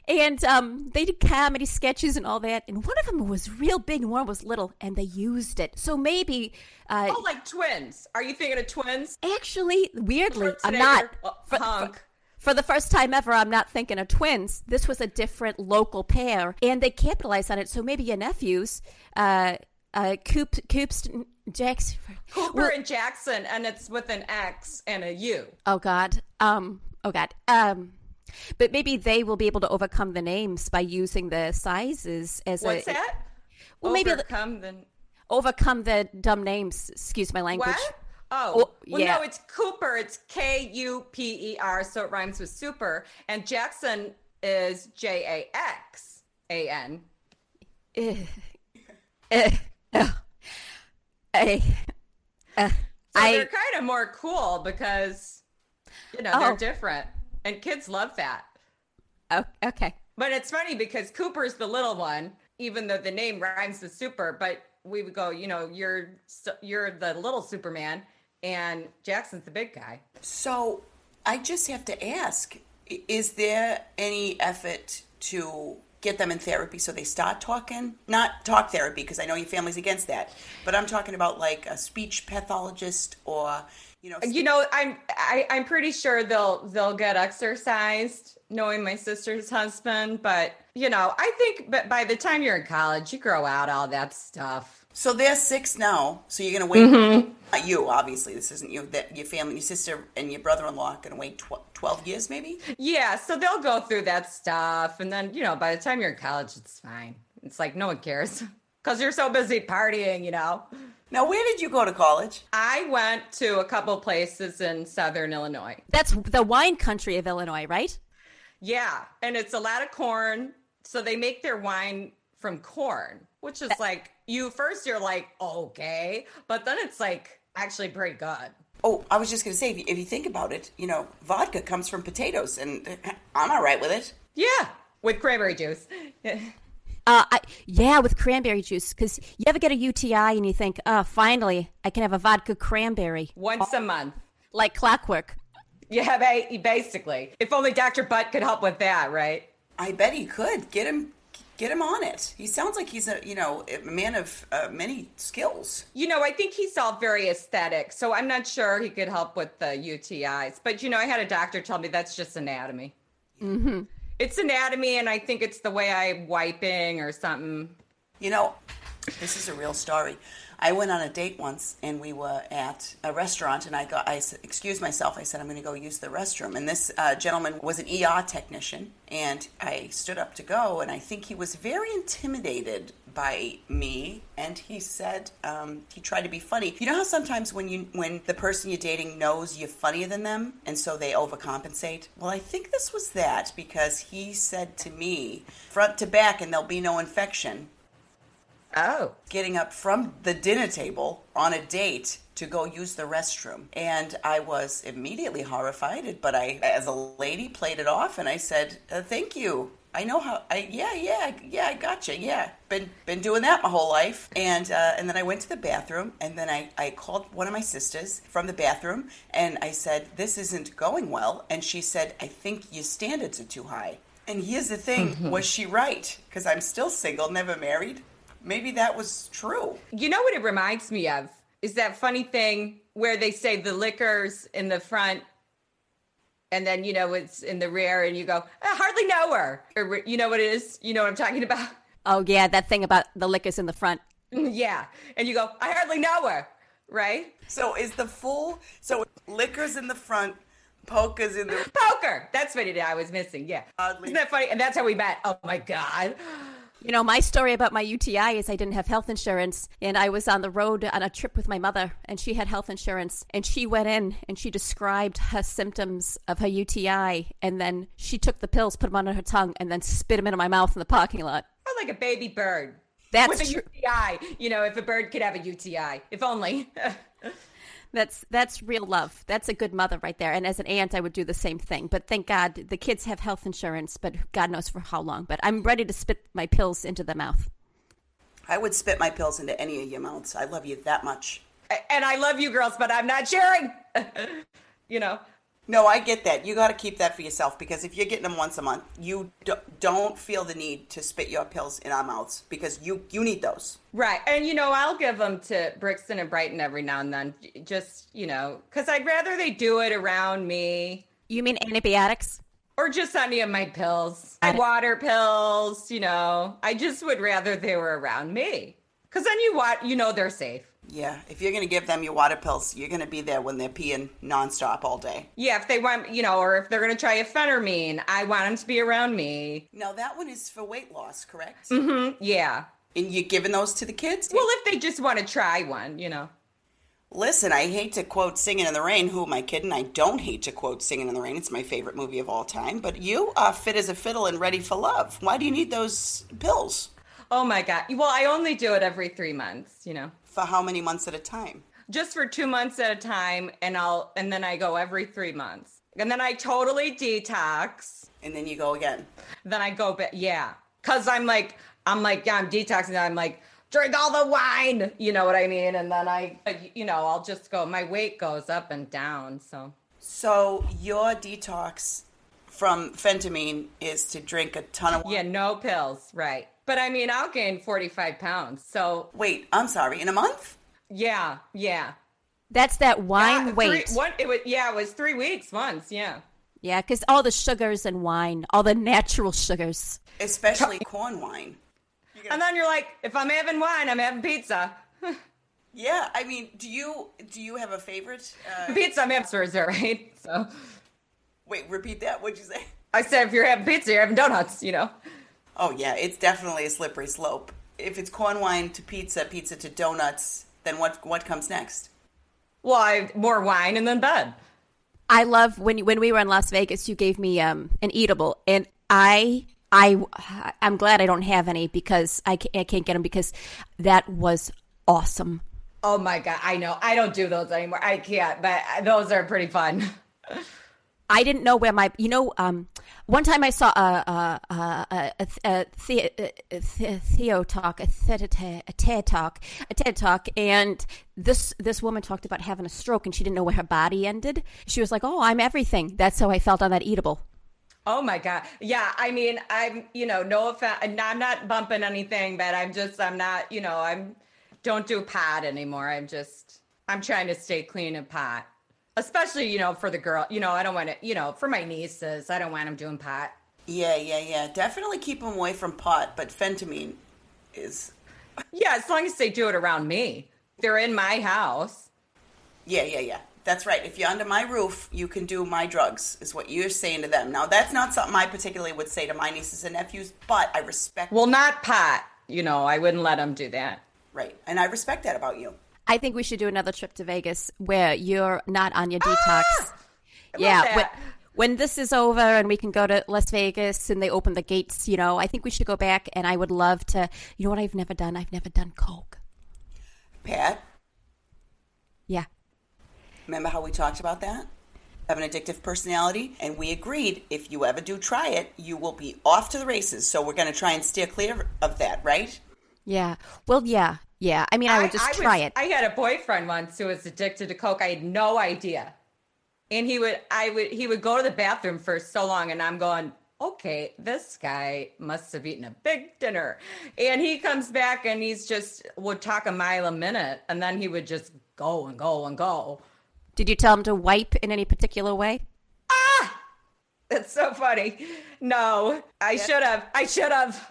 and um, they did comedy sketches and all that. And one of them was real big and one was little, and they used it. So maybe, uh, Oh, like twins. Are you thinking of twins? actually, weirdly, I'm not. For, for- for the first time ever, I'm not thinking of twins. This was a different local pair, and they capitalized on it. So maybe your nephews, uh, uh, Coop, Coops, Jax. Cooper Well- and Jackson, and it's with an X and a U. Oh God. Um. Oh God. Um. But maybe they will be able to overcome the names by using the sizes as What's a. that? Well, maybe the- Overcome the. overcome the dumb names. Excuse my language. What? Oh, Oh, well, yeah. no, it's Cooper. It's K U P E R, so it rhymes with super. And Jackson is J A X A N. <laughs> Eh, eh, eh, eh. So I they're kind of more cool because, you know, Oh. they're different. And kids love that. oh, okay. But it's funny because Cooper's the little one, even though the name rhymes with super. But we would go, you know, you're you're the little Superman, and Jackson's the big guy. So I just have to ask is there any effort to get them in therapy so they start talking? Not talk therapy, because I know your family's against that, but I'm talking about like a speech pathologist or, you know. You know, I'm I, I'm pretty sure they'll they'll get exorcised, knowing my sister's husband. But you know, I think but by the time you're in college, you grow out all that stuff. So they're six now, so you're going to wait. Mm-hmm. Not you, obviously. This isn't you. That your family, your sister, and your brother-in-law are going to wait tw- twelve years, maybe. Yeah, so they'll go through that stuff, and then you know, by the time you're in college, it's fine. It's like no one cares <laughs> because you're so busy partying. You know. Now, where did you go to college? I went to a couple places in Southern Illinois. That's the wine country of Illinois, right? Yeah, and it's a lot of corn. So they make their wine from corn, which is like you first you're like okay, but then it's like actually pretty good. Oh, I was just going to say, if you, if you think about it, you know, vodka comes from potatoes, and <laughs> I'm all right with it. Yeah, with cranberry juice. <laughs> Uh, I, yeah, with cranberry juice. Because you ever get a UTI and you think, oh, finally, I can have a vodka cranberry, Once a month. like clockwork. Yeah, ba- basically. If only Dr. Butt could help with that, right? I bet he could get him, get him on it. He sounds like he's a, you know, a man of uh, many skills. You know, I think he's all very aesthetic, so I'm not sure he could help with the UTIs. But you know, I had a doctor tell me that's just anatomy. Mm-hmm. It's anatomy, and I think it's the way I'm wiping or something. You know, this is a real story. I went on a date once, and we were at a restaurant, and I got, I excused myself. I said, I'm going to go use the restroom. And this uh, gentleman was an ER technician, and I stood up to go, and I think he was very intimidated by me. And he said, um, he tried to be funny. You know how sometimes when you, when the person you're dating knows you're funnier than them, and so they overcompensate? Well, I think this was that because he said to me, front to back, and there'll be no infection Oh. getting up from the dinner table on a date to go use the restroom. And I was immediately horrified, but I, as a lady, played it off and I said, uh, Thank you. I know how. I yeah yeah yeah I gotcha yeah been been doing that my whole life and uh, and then I went to the bathroom and then I I called one of my sisters from the bathroom and I said this isn't going well and she said I think your standards are too high and here's the thing was she right because I'm still single never married maybe that was true You know what it reminds me of? Is that funny thing where they say the liquor's in the front and then, you know, it's in the rear and you go, I hardly know her. Or, you know what it is? You know what I'm talking about? Oh, yeah, that thing about the liquors in the front. <laughs> yeah. And you go, I hardly know her. Right? So is the full so liquor's in the front, poker's in the Poker. That's what it I was missing. Yeah. Oddly. Isn't that funny? And that's how we met. Oh my God. You know, my story about my UTI is I didn't have health insurance, and I was on the road on a trip with my mother, and she had health insurance, and she went in and she described her symptoms of her UTI, and then she took the pills, put them under her tongue, and then spit them into my mouth in the parking lot. Oh, like a baby bird. That's With a true. UTI. You know, if a bird could have a UTI. If only. <laughs> That's that's real love. That's a good mother right there. And as an aunt, I would do the same thing. But thank God the kids have health insurance, but God knows for how long. But I'm ready to spit my pills into the mouth. I would spit my pills into any of your mouths. I love you that much. and I love you girls, but I'm not sharing. <laughs> you know. No, I get that. You got to keep that for yourself because if you're getting them once a month, you do, don't feel the need to spit your pills in our mouths because you you need those. Right. And, you know, I'll give them to Brixton and Brighton every now and then, just, you know, because I'd rather they do it around me You mean antibiotics? or just any of my pills, my water pills, you know. I just would rather they were around me because then you, wa- you know, they're safe. Yeah, if you're going to give them your water pills, you're going to be there when they're peeing nonstop all day. Yeah, if they want, you know, or if they're going to try a phentermine, I want them to be around me. Now that one is for weight loss, correct? Mm, hmm. Yeah. And you're giving those to the kids? Well, if they just want to try one, you know. Listen, I hate to quote Singing in the Rain. Who am I kidding? I don't hate to quote Singing in the Rain. It's my favorite movie of all time. But you are fit as a fiddle and ready for love. Why do you need those pills? Oh my god. Well, I only do it every 3 months, you know. For how many months at a time? Just for 2 months at a time and I'll and then I go every 3 months. And then I totally detox. And then you go again. Then I go back yeah. Cuz I'm like I'm like yeah, I'm detoxing. I'm like drink all the wine, you know what I mean? And then I you know, I'll just go my weight goes up and down, so So your detox from phentermine is to drink a ton of Yeah, no pills, right. But I mean, I'll gain 45 pounds. So, Wait, I'm sorry. In a month? yeah, yeah. That's that wine Yeah, weight. Three, one, it was, yeah, it was three weeks once. Yeah. Yeah, because all the sugars and wine, all the natural sugars. Especially corn wine. And then you're like, if I'm having wine, I'm having pizza. <laughs> Yeah, I mean, do you do you have a favorite? Uh, Pizza, I'm having Swordsor, right? <laughs> So wait, repeat that. What'd you say? I said, if you're having pizza, you're having donuts, you know? Oh yeah, it's definitely a slippery slope. If it's corn wine to pizza, pizza to donuts, then what what comes next? Well, I more wine and then bed. I love when you, when we were in Las Vegas, you gave me um, an eatable, and I I I'm glad I don't have any because I can't, I can't get them because that was awesome. Oh my God. I know. I don't do those anymore. I can't, but those are pretty fun. <laughs> I didn't know where my, you know, um, one time I saw a a a a, a, a, the, a, the- Theo talk, a TED, a TED talk, a TED talk, and this this woman talked about having a stroke and she didn't know where her body ended. She was like, "Oh, I'm everything." That's how I felt on that eatable. Oh my god. Yeah, I mean, I'm, you know, no offense, I'm not bumping anything, but I'm just I'm not, you know, I'm don't do pot anymore. I'm just I'm trying to stay clean of pot. Especially, you know, for the girl, you know, I don't want to, you know, for my nieces, I don't want them doing pot. Yeah, yeah, yeah. Definitely keep them away from pot, but phentermine is. <laughs> Yeah, as long as they do it around me. They're in my house. Yeah, yeah, yeah. That's right. If you're under my roof, you can do my drugs, is what you're saying to them. Now, that's not something I particularly would say to my nieces and nephews, but I respect. Well, not pot. You know, I wouldn't let them do that. right, and I respect that about you. I think we should do another trip to Vegas where you're not on your ah, detox. yeah. When, when this is over and we can go to Las Vegas and they open the gates, you know, I think we should go back and I would love to. You know what I've never done? I've never done coke. Pat, Yeah. remember how we talked about that? Have an addictive personality, and we agreed if you ever do try it, you will be off to the races. So we're going to try and steer clear of that, right? Yeah. Well, yeah. Yeah. I mean, I would just was- try it. I had a boyfriend once who was addicted to coke. I had no idea, and he would, I would, he would go to the bathroom for so long, and I'm going, okay, this guy must have eaten a big dinner, and he comes back and he's just would talk a mile a minute, and then he would just go and go and go. Did you tell him to wipe in any particular way? Ah, that's so funny. No, I should have. I should have.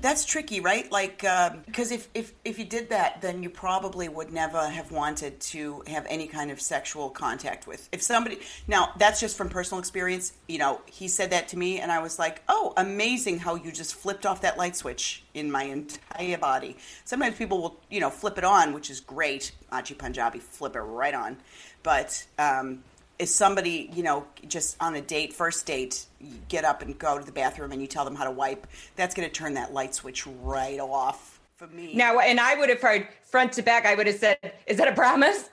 That's tricky, right? Like, because if, if if you did that, then you probably would never have wanted to have any kind of sexual contact with. If somebody now, that's just from personal experience. You know, he said that to me, and I was like, "Oh, amazing! How you just flipped off that light switch in my entire body." Sometimes people will, you know, flip it on, which is great. Archie Panjabi, flip it right on. But um, is somebody, you know, just on a date, first date, you get up and go to the bathroom and you tell them how to wipe, that's going to turn that light switch right off for me. Now, and I would have heard front to back. I would have said, "Is that a promise?"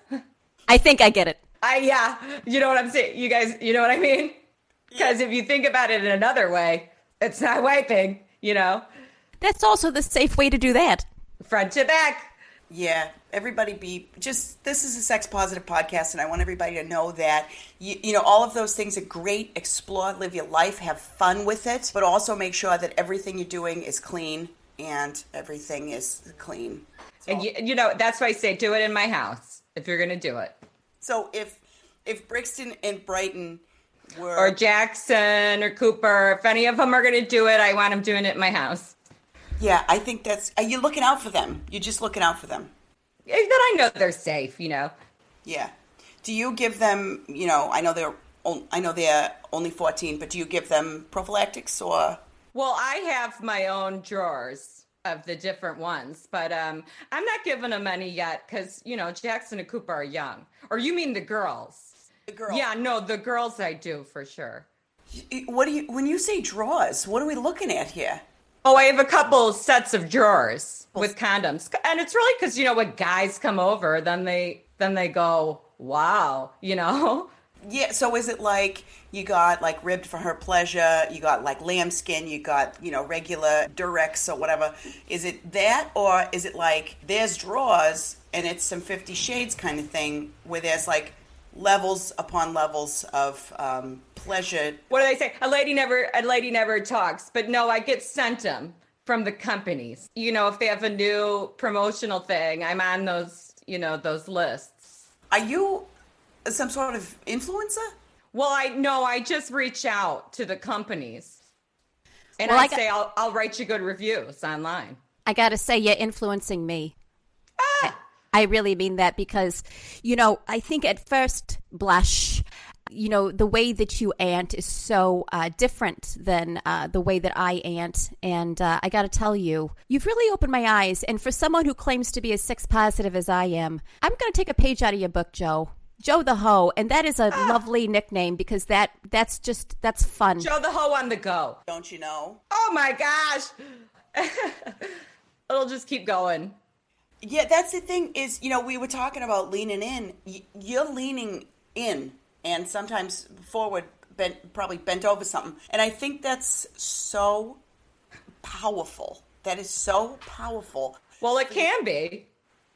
I think I get it. I yeah, you know what I'm saying. You guys, you know what I mean? Because if you think about it in another way, it's not wiping. You know, That's also the safe way to do that. front to back. Yeah, everybody be just this is a sex positive podcast, and I want everybody to know that you, you know all of those things are great. Explore, live your life, have fun with it, but also make sure that everything you're doing is clean and everything is clean. And you, you know that's why I say do it in my house if you're gonna do it, So if if Brixton and Brighton were or Jackson or Cooper. If any of them are gonna do it, I want them doing it in my house. Yeah, I think that's. Are you looking out for them? You're just looking out for them. That I know they're safe. You know. Yeah. Do you give them? You know, I know they're. I know they're only 14, but do you give them prophylactics or? Well, I have my own drawers. of the different ones. But um, I'm not giving them any yet because you know Jackson and Cooper are young. Or you mean the girls? The girl. Yeah, no, the girls I do for sure. What do you when you say drawers? What are we looking at here? Oh, I have a couple sets of drawers oh. with condoms, and it's really because you know when guys come over, then they then they go, "Wow," you know. Yeah. So is it like you got like ribbed for her pleasure? You got like lambskin? You got you know regular Durex or whatever? Is it that, or is it like there's drawers and it's some Fifty Shades kind of thing where there's like levels upon levels of um, pleasure? What do they say? A lady never a lady never talks, but no, I get sent them from the companies. You know, if they have a new promotional thing, I'm on those you know those lists. Are you some sort of influencer? Well, I no, I just reach out to the companies, and Well, I, I got- say I'll I'll write you good reviews online. I got to say, you're influencing me. Ah! I really mean that because, you know, I think at first blush, you know, the way that you ant is so uh, different than uh, the way that I ant. And uh, I got to tell you, you've really opened my eyes. And for someone who claims to be as sex positive as I am, I'm going to take a page out of your book, Joe. Joe the Hoe, and that is a lovely nickname because that that's just that's fun. Joe the hoe on the go. Don't you know? Oh my gosh. <laughs> It'll just keep going. Yeah, that's the thing is, you know, we were talking about leaning in. You're leaning in and sometimes forward, bent, probably bent over something. And I think that's so powerful. That is so powerful. Well, it can be.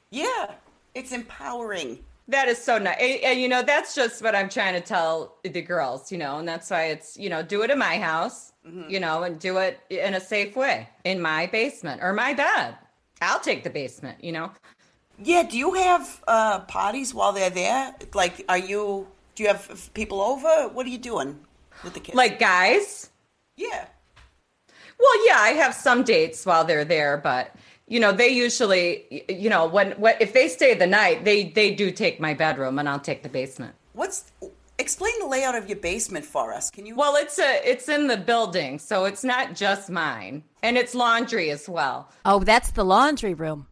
Yeah, it's empowering. That is so nice. And, and, you know, that's just what I'm trying to tell the girls, you know, and that's why it's, you know, do it in my house, mm-hmm. you know, and do it in a safe way in my basement or my bed. I'll take the basement, you know. Yeah, do you have uh, parties while they're there? Like, are you, do you have people over? What are you doing with the kids? Like guys. yeah. Well, yeah, I have some dates while they're there, but you know, they usually, you know, when, when if they stay the night, they they do take my bedroom and I'll take the basement. What's, explain the layout of your basement for us. Can you? Well, it's a it's in the building, so it's not just mine, and it's laundry as well. Oh, that's the laundry room.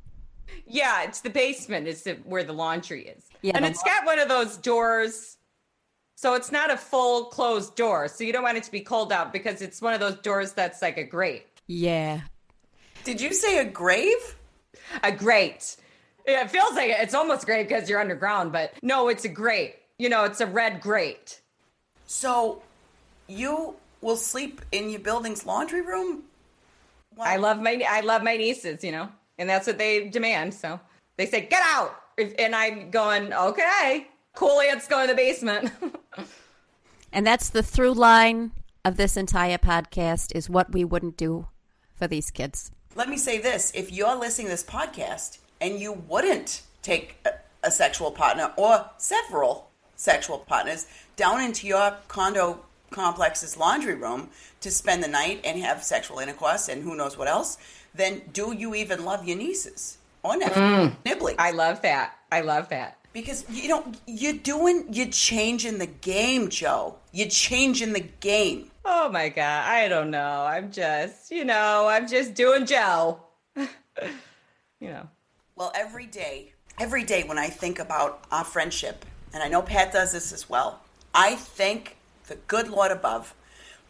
Yeah, it's the basement is the, where the laundry is. Yeah, and the it's got one of those doors. So it's not a full closed door. So you don't want it to be cold out because it's one of those doors that's like a grate. Yeah. Did you say a grave? A grate. Yeah, it feels like it. It's almost great because you're underground, but no, it's a grate. You know, it's a red grate. So, you will sleep in your building's laundry room? Wow. I love my I love my nieces, you know, and that's what they demand. So they say, "Get out," and I'm going, "Okay." Cool ants go in the basement. <laughs> And that's the through line of this entire podcast is what we wouldn't do for these kids. Let me say this if you're listening to this podcast and you wouldn't take a, a sexual partner or several sexual partners down into your condo complex's laundry room to spend the night and have sexual intercourse and who knows what else, then do you even love your nieces or nephews? Mm. Nibbling. I love that. I love that. Because you know you're doing you're changing the game, Joe. You're changing the game. Oh my god, I don't know. I'm just, you know, I'm just doing Joe. <laughs> you know. Well, every day, every day when I think about our friendship, and I know Pat does this as well, I thank the good Lord above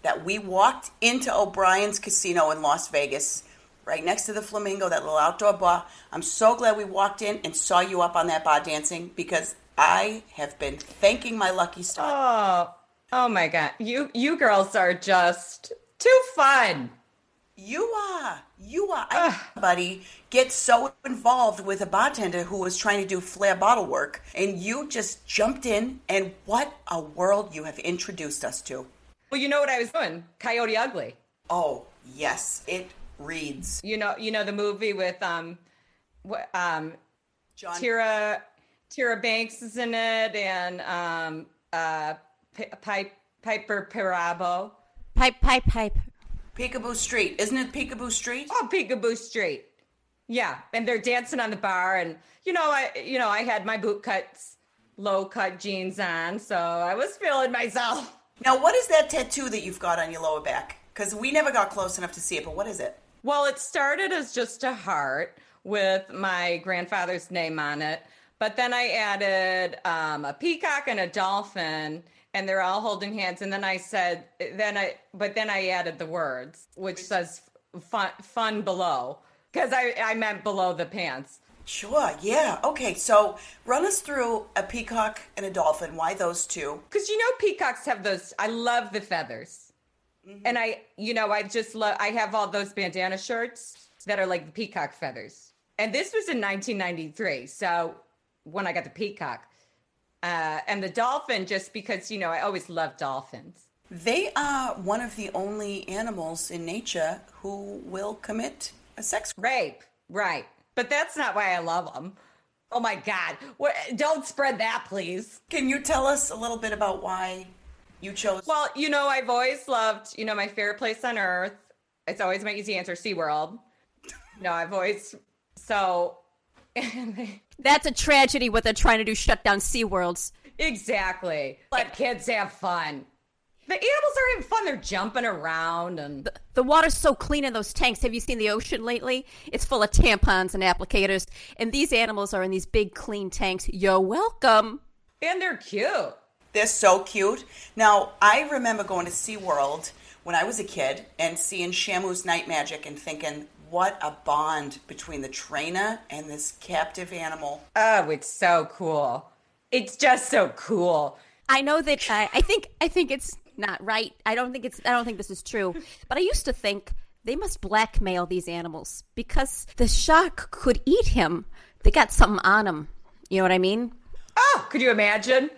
that we walked into O'Brien's Casino in Las Vegas, right next to the Flamingo, that little outdoor bar. I'm so glad we walked in and saw you up on that bar dancing because I have been thanking my lucky star. Oh, oh my god. You you girls are just too fun. You are. You are. I, buddy, get so involved with a bartender who was trying to do flair bottle work, and you just jumped in, and what a world you have introduced us to. Well, you know what I was doing? Coyote Ugly. Oh, yes, it reads. You know, you know the movie with um what um John, Tyra Tyra Banks is in it and um uh P- Pipe Piper Perabo. Pipe, pipe, pipe. Picabo Street. Isn't it Picabo Street? Oh, Picabo Street. Yeah, and they're dancing on the bar, and you know, I you know, I had my boot cuts, low cut jeans on, so I was feeling myself. Now, what is that tattoo that you've got on your lower back? Because we never got close enough to see it, but what is it? Well, it started as just a heart with my grandfather's name on it, but then I added um, a peacock and a dolphin, and they're all holding hands. And then I said, then I, but then I added the words, which says fun, fun below, because I, I meant below the pants. Sure, yeah. Okay, so run us through a peacock and a dolphin. Why those two? Because you know, peacocks have those, I love the feathers. Mm-hmm. And I, you know, I just love, I have all those bandana shirts that are like the peacock feathers. And this was in 1993. So when I got the peacock, uh, and the dolphin, just because, you know, I always love dolphins. They are one of the only animals in nature who will commit a sex. Rape, right. But that's not why I love them. Oh my God. What, don't spread that, please. Can you tell us a little bit about why you chose? Well, you know, I've always loved, you know, my favorite place on earth. It's always my easy answer, SeaWorld. No, I've always, so. <laughs> That's a tragedy what they're trying to do shut down SeaWorlds. exactly. Let kids have fun. The animals are having fun. They're jumping around and. The water's so clean in those tanks. Have you seen the ocean lately? It's full of tampons and applicators. And these animals are in these big clean tanks. You're welcome. And they're cute. They're so cute. Now, I remember going to SeaWorld when I was a kid and seeing Shamu's Night Magic and thinking, what a bond between the trainer and this captive animal. Oh, it's so cool. It's just so cool. I know that uh, I think I think it's not right. I don't think it's I don't think this is true. <laughs> But I used to think they must blackmail these animals because the shark could eat him. They got something on him. You know what I mean? Oh, could you imagine?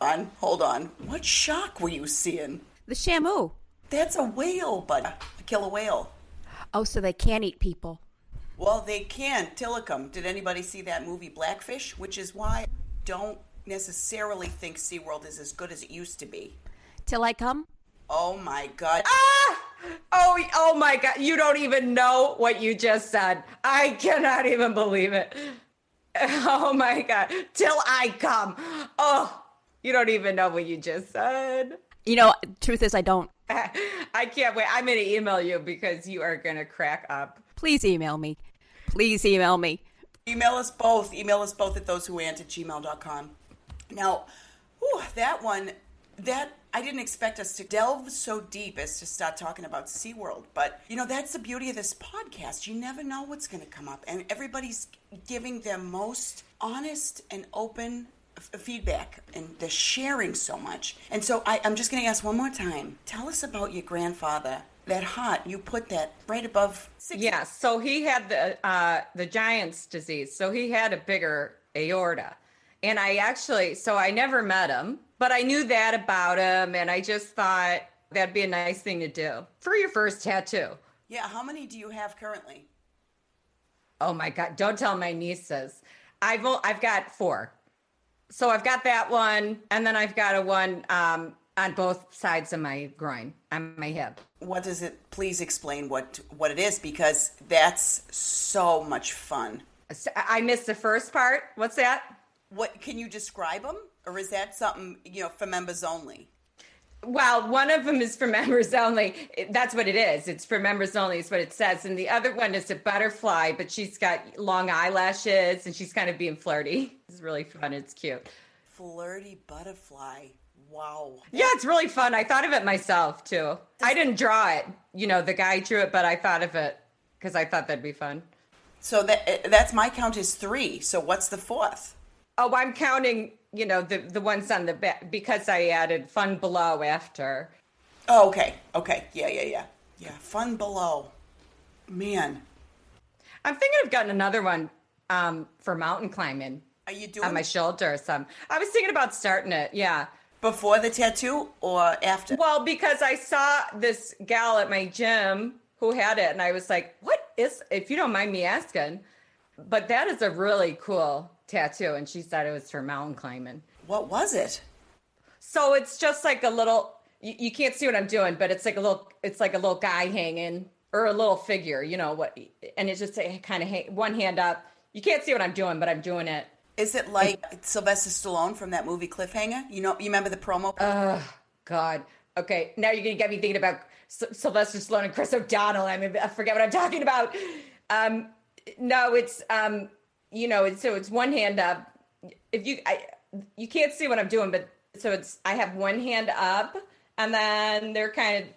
On, hold on. What shark were you seeing? The Shamu. That's a whale, bud. I kill a killer whale. Oh, so they can't eat people. Well, they can. Tilikum. Did anybody see that movie Blackfish? Which is why I don't necessarily think SeaWorld is as good as it used to be. Till I come? Oh my god. Ah! Oh, oh my God. You don't even know what you just said. I cannot even believe it. <laughs> Oh my God. Till I come. Oh, you don't even know what you just said. You know, truth is I don't. <laughs> I can't wait. I'm going to email you because you are going to crack up. Please email me. Please email me. Email us both. Email us both at thosewhoant at gmail.com. Now, whew, that one, that I didn't expect us to delve so deep as to start talking about SeaWorld. But, you know, that's the beauty of this podcast. You never know what's going to come up. And everybody's giving their most honest and open f- feedback and they're sharing so much. And so I, I'm just going to ask one more time. Tell us about your grandfather. That heart, you put that right above six. Yeah, so he had the uh, the Giant's disease. So he had a bigger aorta, and I actually, so I never met him, but I knew that about him, and I just thought that'd be a nice thing to do for your first tattoo. Yeah, how many do you have currently? Oh my God! Don't tell my nieces. I've i've got four. So I've got that one, and then I've got a one um, on both sides of my groin, on my hip. What does it? Please explain what what it is because that's so much fun. I missed the first part. What's that? What can you describe them, or is that something you know for members only? Well, one of them is for <laughs> members only. That's what it is. It's for members only, is what it says. And the other one is a butterfly, but she's got long eyelashes and she's kind of being flirty. It's really fun. It's cute. Flirty butterfly. Wow. Yeah, it's really fun. I thought of it myself too. I didn't draw it. You know, the guy drew it, but I thought of it because I thought that'd be fun. So that that's my count is three. So what's the fourth? Oh, I'm counting, you know, the, the ones on the back because I added fun below after. Oh, okay. Okay. Yeah, yeah, yeah. Yeah. Fun below. Man, I'm thinking of getting another one um, for mountain climbing are you doing on my shoulder or some. I was thinking about starting it. Yeah. before the tattoo or after? Well, because I saw this gal at my gym who had it, and I was like, "What is?" If you don't mind me asking, but that is a really cool tattoo, and she said it was for mountain climbing. What was it? So it's just like a little. You, you can't see what I'm doing, but it's like a little. It's like a little guy hanging or a little figure, you know what? And it's just a kind of hang, one hand up. You can't see what I'm doing, but I'm doing it. Is it like Sylvester Stallone from that movie Cliffhanger? You know, you remember the promo? Oh God, Okay, now you're gonna get me thinking about S- Sylvester Stallone and Chris O'Donnell. I mean, I forget what I'm talking about. Um, no, it's um, you know, so it's one hand up. If you, I, you can't see what I'm doing, but so it's I have one hand up, and then they're kind of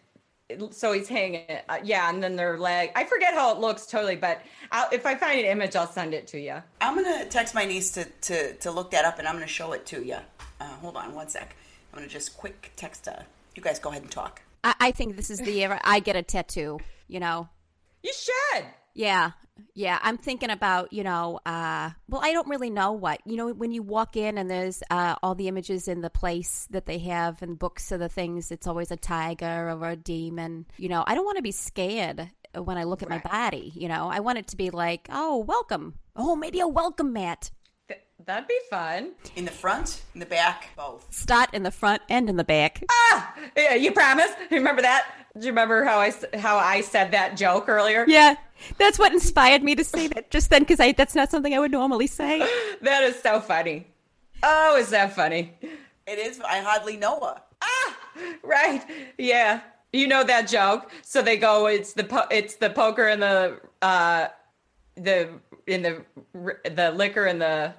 so he's hanging it. Uh, yeah, and then their leg. I forget how it looks totally, but I'll, if I find an image, I'll send it to you. I'm gonna text my niece to, to, to look that up, and I'm gonna show it to you. Uh, hold on one sec. I'm gonna just quick text. Uh, you guys go ahead and talk. I, I think this is the year I get a tattoo. You know, You should. Yeah. Yeah, I'm thinking about, you know, uh, well, I don't really know what. You know, when you walk in and there's uh, all the images in the place that they have and books of the things, it's always a tiger or a demon. You know, I don't want to be scared when I look at my body. You know, I want it to be like, oh, welcome. Oh, maybe a welcome mat. Th- that'd be fun. In the front, in the back, both. Start in the front and in the back. Ah, yeah, you promise? Remember that? Do you remember how I s- how I said that joke earlier? Yeah, that's what inspired me to say that just then because I that's not something I would normally say. <laughs> That is so funny. Oh, is that funny? It is. I hardly know her. Ah, right. Yeah. You know that joke. So they go. It's the po- it's the poker and the uh the in the the liquor and the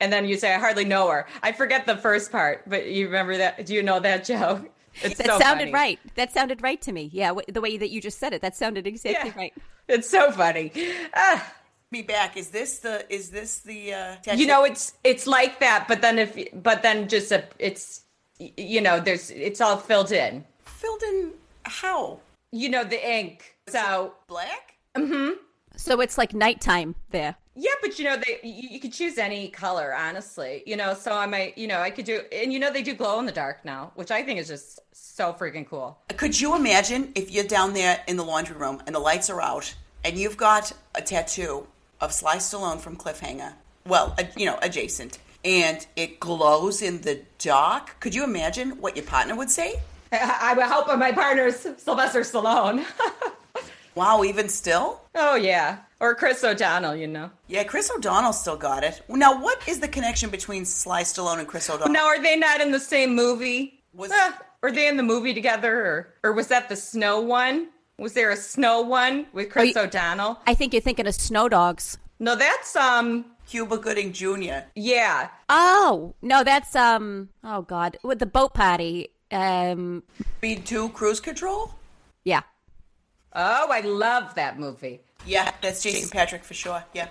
and then you say I hardly know her. I forget the first part, but you remember that? Do you know that <laughs> joke? It's That so sounded funny. right. That sounded right to me. Yeah, w- the way that you just said it, that sounded exactly Yeah. right. It's so funny. Ah. Me back. Is this the? Is this the? Uh, you know it's it's like that but then if but then just a it's you know there's it's all filled in filled in how? you know the ink so Black? So it's like nighttime there. yeah but you know they you, you could choose any color honestly you know so i might you know i could do and you know they do glow in the dark now which i think is just so freaking cool Could you imagine if you're down there in the laundry room and the lights are out and you've got a tattoo of Sly Stallone from Cliffhanger? Well, uh, you know, adjacent, and it glows in the dark. Could you imagine what your partner would say? i, I would hope my partner's sylvester stallone <laughs> Wow, even still? oh yeah or chris o'donnell you know Yeah, Chris O'Donnell still got it. Now, what is the connection between Sly Stallone and Chris O'Donnell? now are they not in the same movie Was- Ah, are they in the movie together or, or was that the snow one was there a snow one with chris you- o'donnell I think you're thinking of Snow Dogs. no that's um Cuba Gooding Jr. yeah Oh no, that's um. Oh God, with the boat party. Um. Speed 2 Cruise Control? Yeah. Oh i love that movie Yeah, that's Jason Patric for sure. Yeah.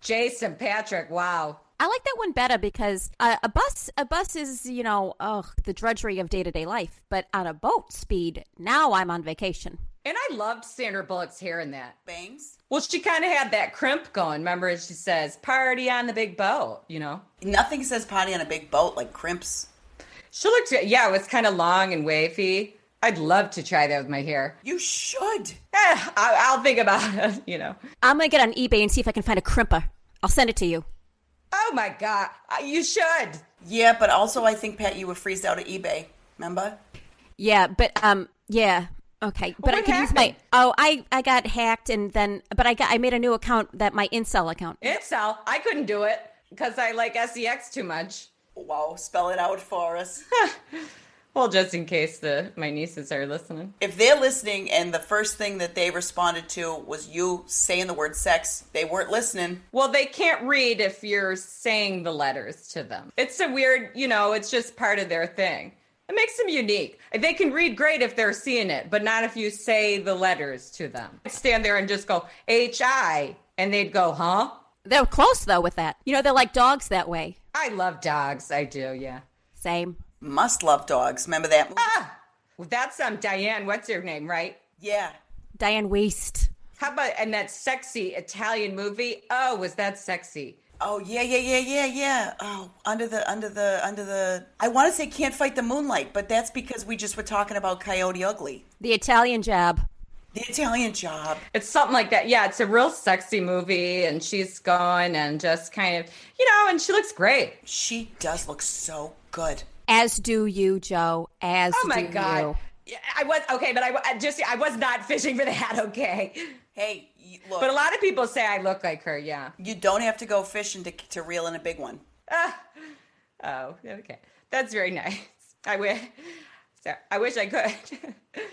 jason patric wow I like that one better because uh, a bus, a bus is you know, oh, the drudgery of day to day life. But on a boat, speed. Now I'm on vacation. and i loved sandra bullock's hair in that Bangs? well she kind of had that crimp going remember she says party on the big boat you know Nothing says party on a big boat like crimps. she looked yeah it was kind of long and wavy i'd love to try that with my hair You should. eh, I, i'll think about <laughs> it you know I'm gonna get on eBay and see if I can find a crimper. I'll send it to you. oh my god Uh, you should Yeah, but also I think Pat, you were freezed out at eBay. Remember? Yeah, but um, yeah, okay. But I what can use my. Oh, I I got hacked and then, but I got I made a new account that my incel account. it's all i couldn't do it because i like sex too much Wow, spell it out for us. <laughs> well just in case the my nieces are listening if they're listening and the first thing that they responded to was you saying the word sex, they weren't listening. Well, they can't read if you're saying the letters to them. It's a weird, you know, it's just part of their thing. It makes them unique. They can read great if they're seeing it, but not if you say the letters to them. Stand there and just go H I, and they'd go, huh? They're close though with that. You know, they're like dogs that way. I love dogs. I do, yeah. Same. Must love dogs. Remember that movie? Ah, well, that's um Diane. What's her name, right? Yeah. Diane Waste. How about and that sexy Italian movie? Oh, was that sexy? Oh yeah, yeah, yeah, yeah, yeah. Oh, under the, under the, under the. I want to say can't fight the moonlight, but that's because we just were talking about Coyote Ugly, The Italian job. the Italian Job. It's something like that. Yeah, it's a real sexy movie, and she's going and just kind of, you know, and she looks great. She does look so good. As do you, Joe. As Oh my do god. you. I was okay, but I, I just I was not <laughs> fishing for that. Okay, Hey, look, but a lot of people say I look like her. Yeah. you don't have to go fishing to to reel in a big one. Ah. Oh, okay. That's very nice. I wish. So I wish I could. <laughs>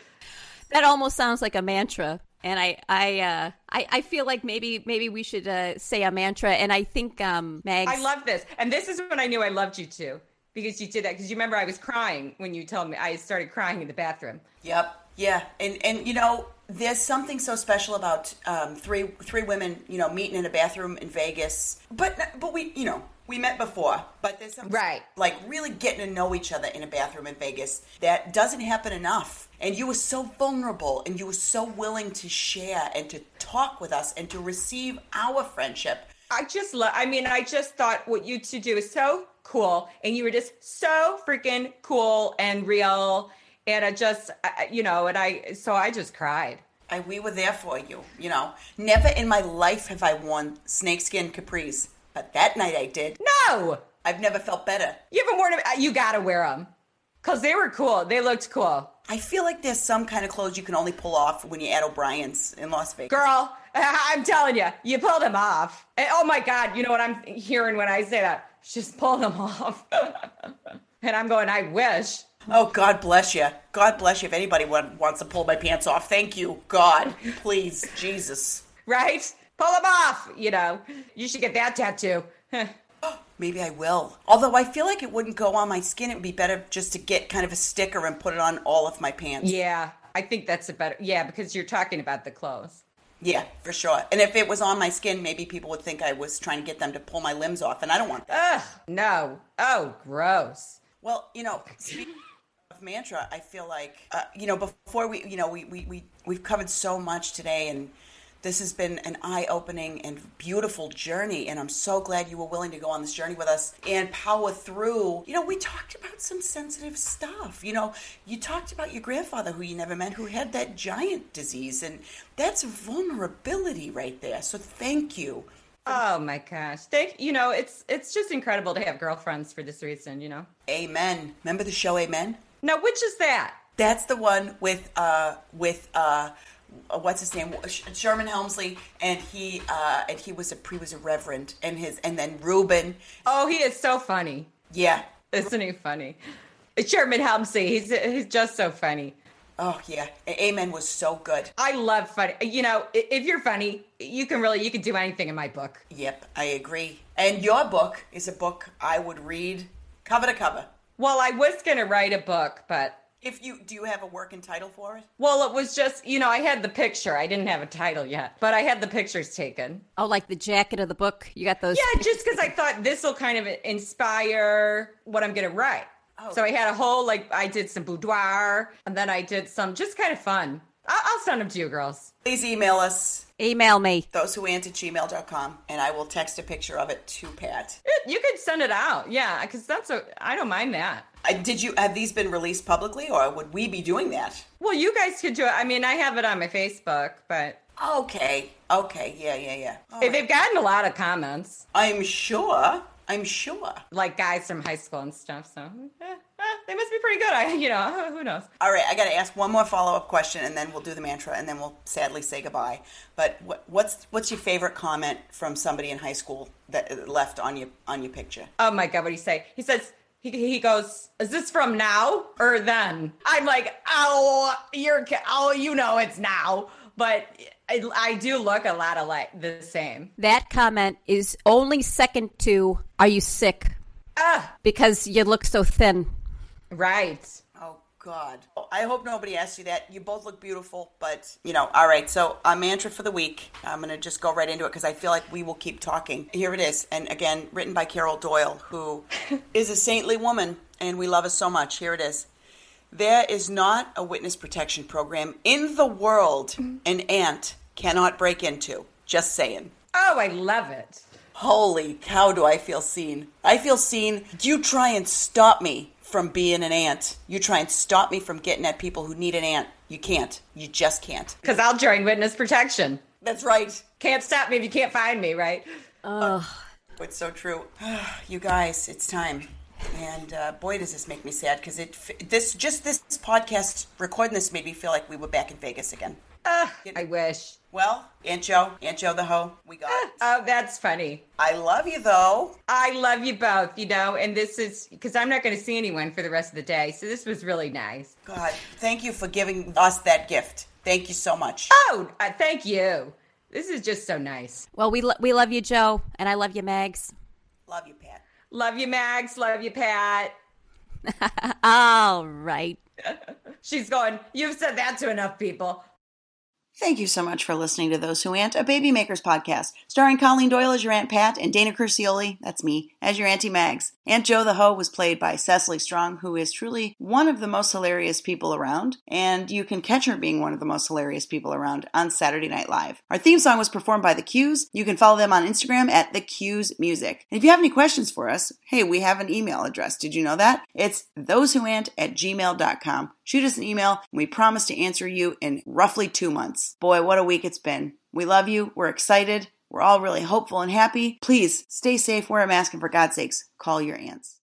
That almost sounds like a mantra. And I, I, uh, I, I feel like maybe, maybe we should uh, say a mantra. And I think, um, Mags, I love this. And this is when I knew I loved you too. Because you did that. Because you remember I was crying when you told me I started crying in the bathroom. Yep. Yeah. And and you know, there's something so special about um, three three women, you know, meeting in a bathroom in Vegas. But but we, you know, we met before. But there's something Right. like really getting to know each other in a bathroom in Vegas that doesn't happen enough. And you were so vulnerable, and you were so willing to share and to talk with us and to receive our friendship. I just love, I mean, I just thought what you two do is so cool. And you were just so freaking cool and real. And I just, you know, and I, so I just cried. I, we were there for you, you know. Never in my life have I worn snakeskin capris, but that night I did. No, I've never felt better. you haven't worn them. Uh, you got to wear them because they were cool. They looked cool. I feel like there's some kind of clothes you can only pull off when you're at O'Brien's in Las Vegas. Girl, <laughs> I'm telling you, you pulled them off. And, oh my God, you know what I'm hearing when I say that? Just pull them off. <laughs> and I'm going, I wish. Oh, God bless you. God bless you. If anybody want, wants to pull my pants off, thank you. God, please, Jesus. Right? Pull them off. You know, you should get that tattoo. <gasps> Maybe I will. Although I feel like it wouldn't go on my skin. It would be better just to get kind of a sticker and put it on all of my pants. yeah, I think that's a better. Yeah, because you're talking about the clothes. Yeah, for sure. And if it was on my skin, maybe people would think I was trying to get them to pull my limbs off, and I don't want that. Ugh, no. Oh, gross. Well, you know, speaking of mantra, I feel like uh, you know before we, you know, we we we we've covered so much today, and this has been an eye-opening and beautiful journey. And I'm so glad you were willing to go on this journey with us and power through. You know, we talked about some sensitive stuff. You know, you talked about your grandfather who you never met, who had that giant disease, and that's vulnerability right there. So thank you. Oh my gosh. Thank you know, it's it's just incredible to have girlfriends for this reason, you know. Amen. Remember the show Amen? Now, which is that? That's the one with uh with uh uh, what's his name Sherman Hemsley and he uh and he was a he was a reverend and his and then Reuben Oh, he is so funny. yeah Isn't he funny? Sherman Hemsley, he's he's just so funny. oh yeah Amen was so good I love funny. You know, if you're funny, you can really you can do anything in my book. yep I agree and your book is a book I would read cover to cover Well, I was gonna write a book, but if you do you have a working title for it well, it was just you know I had the picture. I didn't have a title yet, but I had the pictures taken. oh, like the jacket of the book. You got those. Yeah, just because I thought this will kind of inspire what I'm gonna write. Oh. So I had a whole like I did some boudoir, and then I did some just kind of fun. I'll, I'll send them to you, girls. please email us Email me. those who at gmail.com and I will text a picture of it to Pat You could send it out, yeah, because that's a I don't mind that. uh, did you have these been released publicly or would we be doing that Well, you guys could do it. I mean, I have it on my Facebook, but Okay. Okay. Yeah. Yeah. Yeah. All Hey, right. they've gotten a lot of comments, I'm sure. I'm sure. like guys from high school and stuff. So eh, eh, they must be pretty good. I, you know, <laughs> who knows? All right. I got to ask one more follow up question, and then we'll do the mantra, and then we'll sadly say goodbye. But what, what's what's your favorite comment from somebody in high school that uh, left on your on your picture? Oh my god, what do you say? He says he, he goes, "Is this from now or then?" I'm like, "Oh, you're oh, you know it's now." But I, I do look a lot alike, the same. That comment is only second to "Are you sick?" Ah, Because you look so thin. right. Oh God. I hope nobody asked you that. You both look beautiful, but you know. All right. So our mantra for the week. I'm gonna just go right into it because I feel like we will keep talking. Here it is, and again, written by Carol Doyle, who <laughs> is a saintly woman, and we love her so much. Here it is. There is not a witness protection program in the world mm-hmm. an ant cannot break into. Just saying. Oh, I love it. Holy cow, do I feel seen. I feel seen. You try and stop me from being an ant. You try and stop me from getting at people who need an ant. You can't. You just can't. Because I'll join witness protection. That's right. Can't stop me if you can't find me, right? Oh. It's so true. <sighs> you guys, it's time. And uh, boy, does this make me sad because it this just this podcast recording this made me feel like we were back in Vegas again. Uh, I wish. Well, Aunt Joe, Aunt Joe the hoe, we got it. Oh, that's funny. I love you though. I love you both, you know, and this is because I'm not going to see anyone for the rest of the day. So this was really nice. God, thank you for giving us that gift. Thank you so much. Oh, uh, thank you. This is just so nice. Well, we lo- we love you, Joe, and I love you, Megs. Love you, Pat. Love you, Mags. Love you, Pat. <laughs> All right. <laughs> She's going, You've said that to enough people. Thank you so much for listening to Those Who Aunt, a Baby Makers podcast, starring Colleen Doyle as your Aunt Pat and Dana Crucioli, that's me, as your Auntie Mags. Aunt Joe the Hoe was played by Cecily Strong, who is truly one of the most hilarious people around, and you can catch her being one of the most hilarious people around on Saturday Night Live. Our theme song was performed by The Q's. You can follow them on Instagram at The Q's Music. And if you have any questions for us, hey, we have an email address. Did you know that? It's thosewhoant at gmail.com. Shoot us an email, and we promise to answer you in roughly two months. Boy, what a week it's been. We love you. We're excited. We're all really hopeful and happy. Please stay safe, wear a mask, and for God's sakes, call your aunts.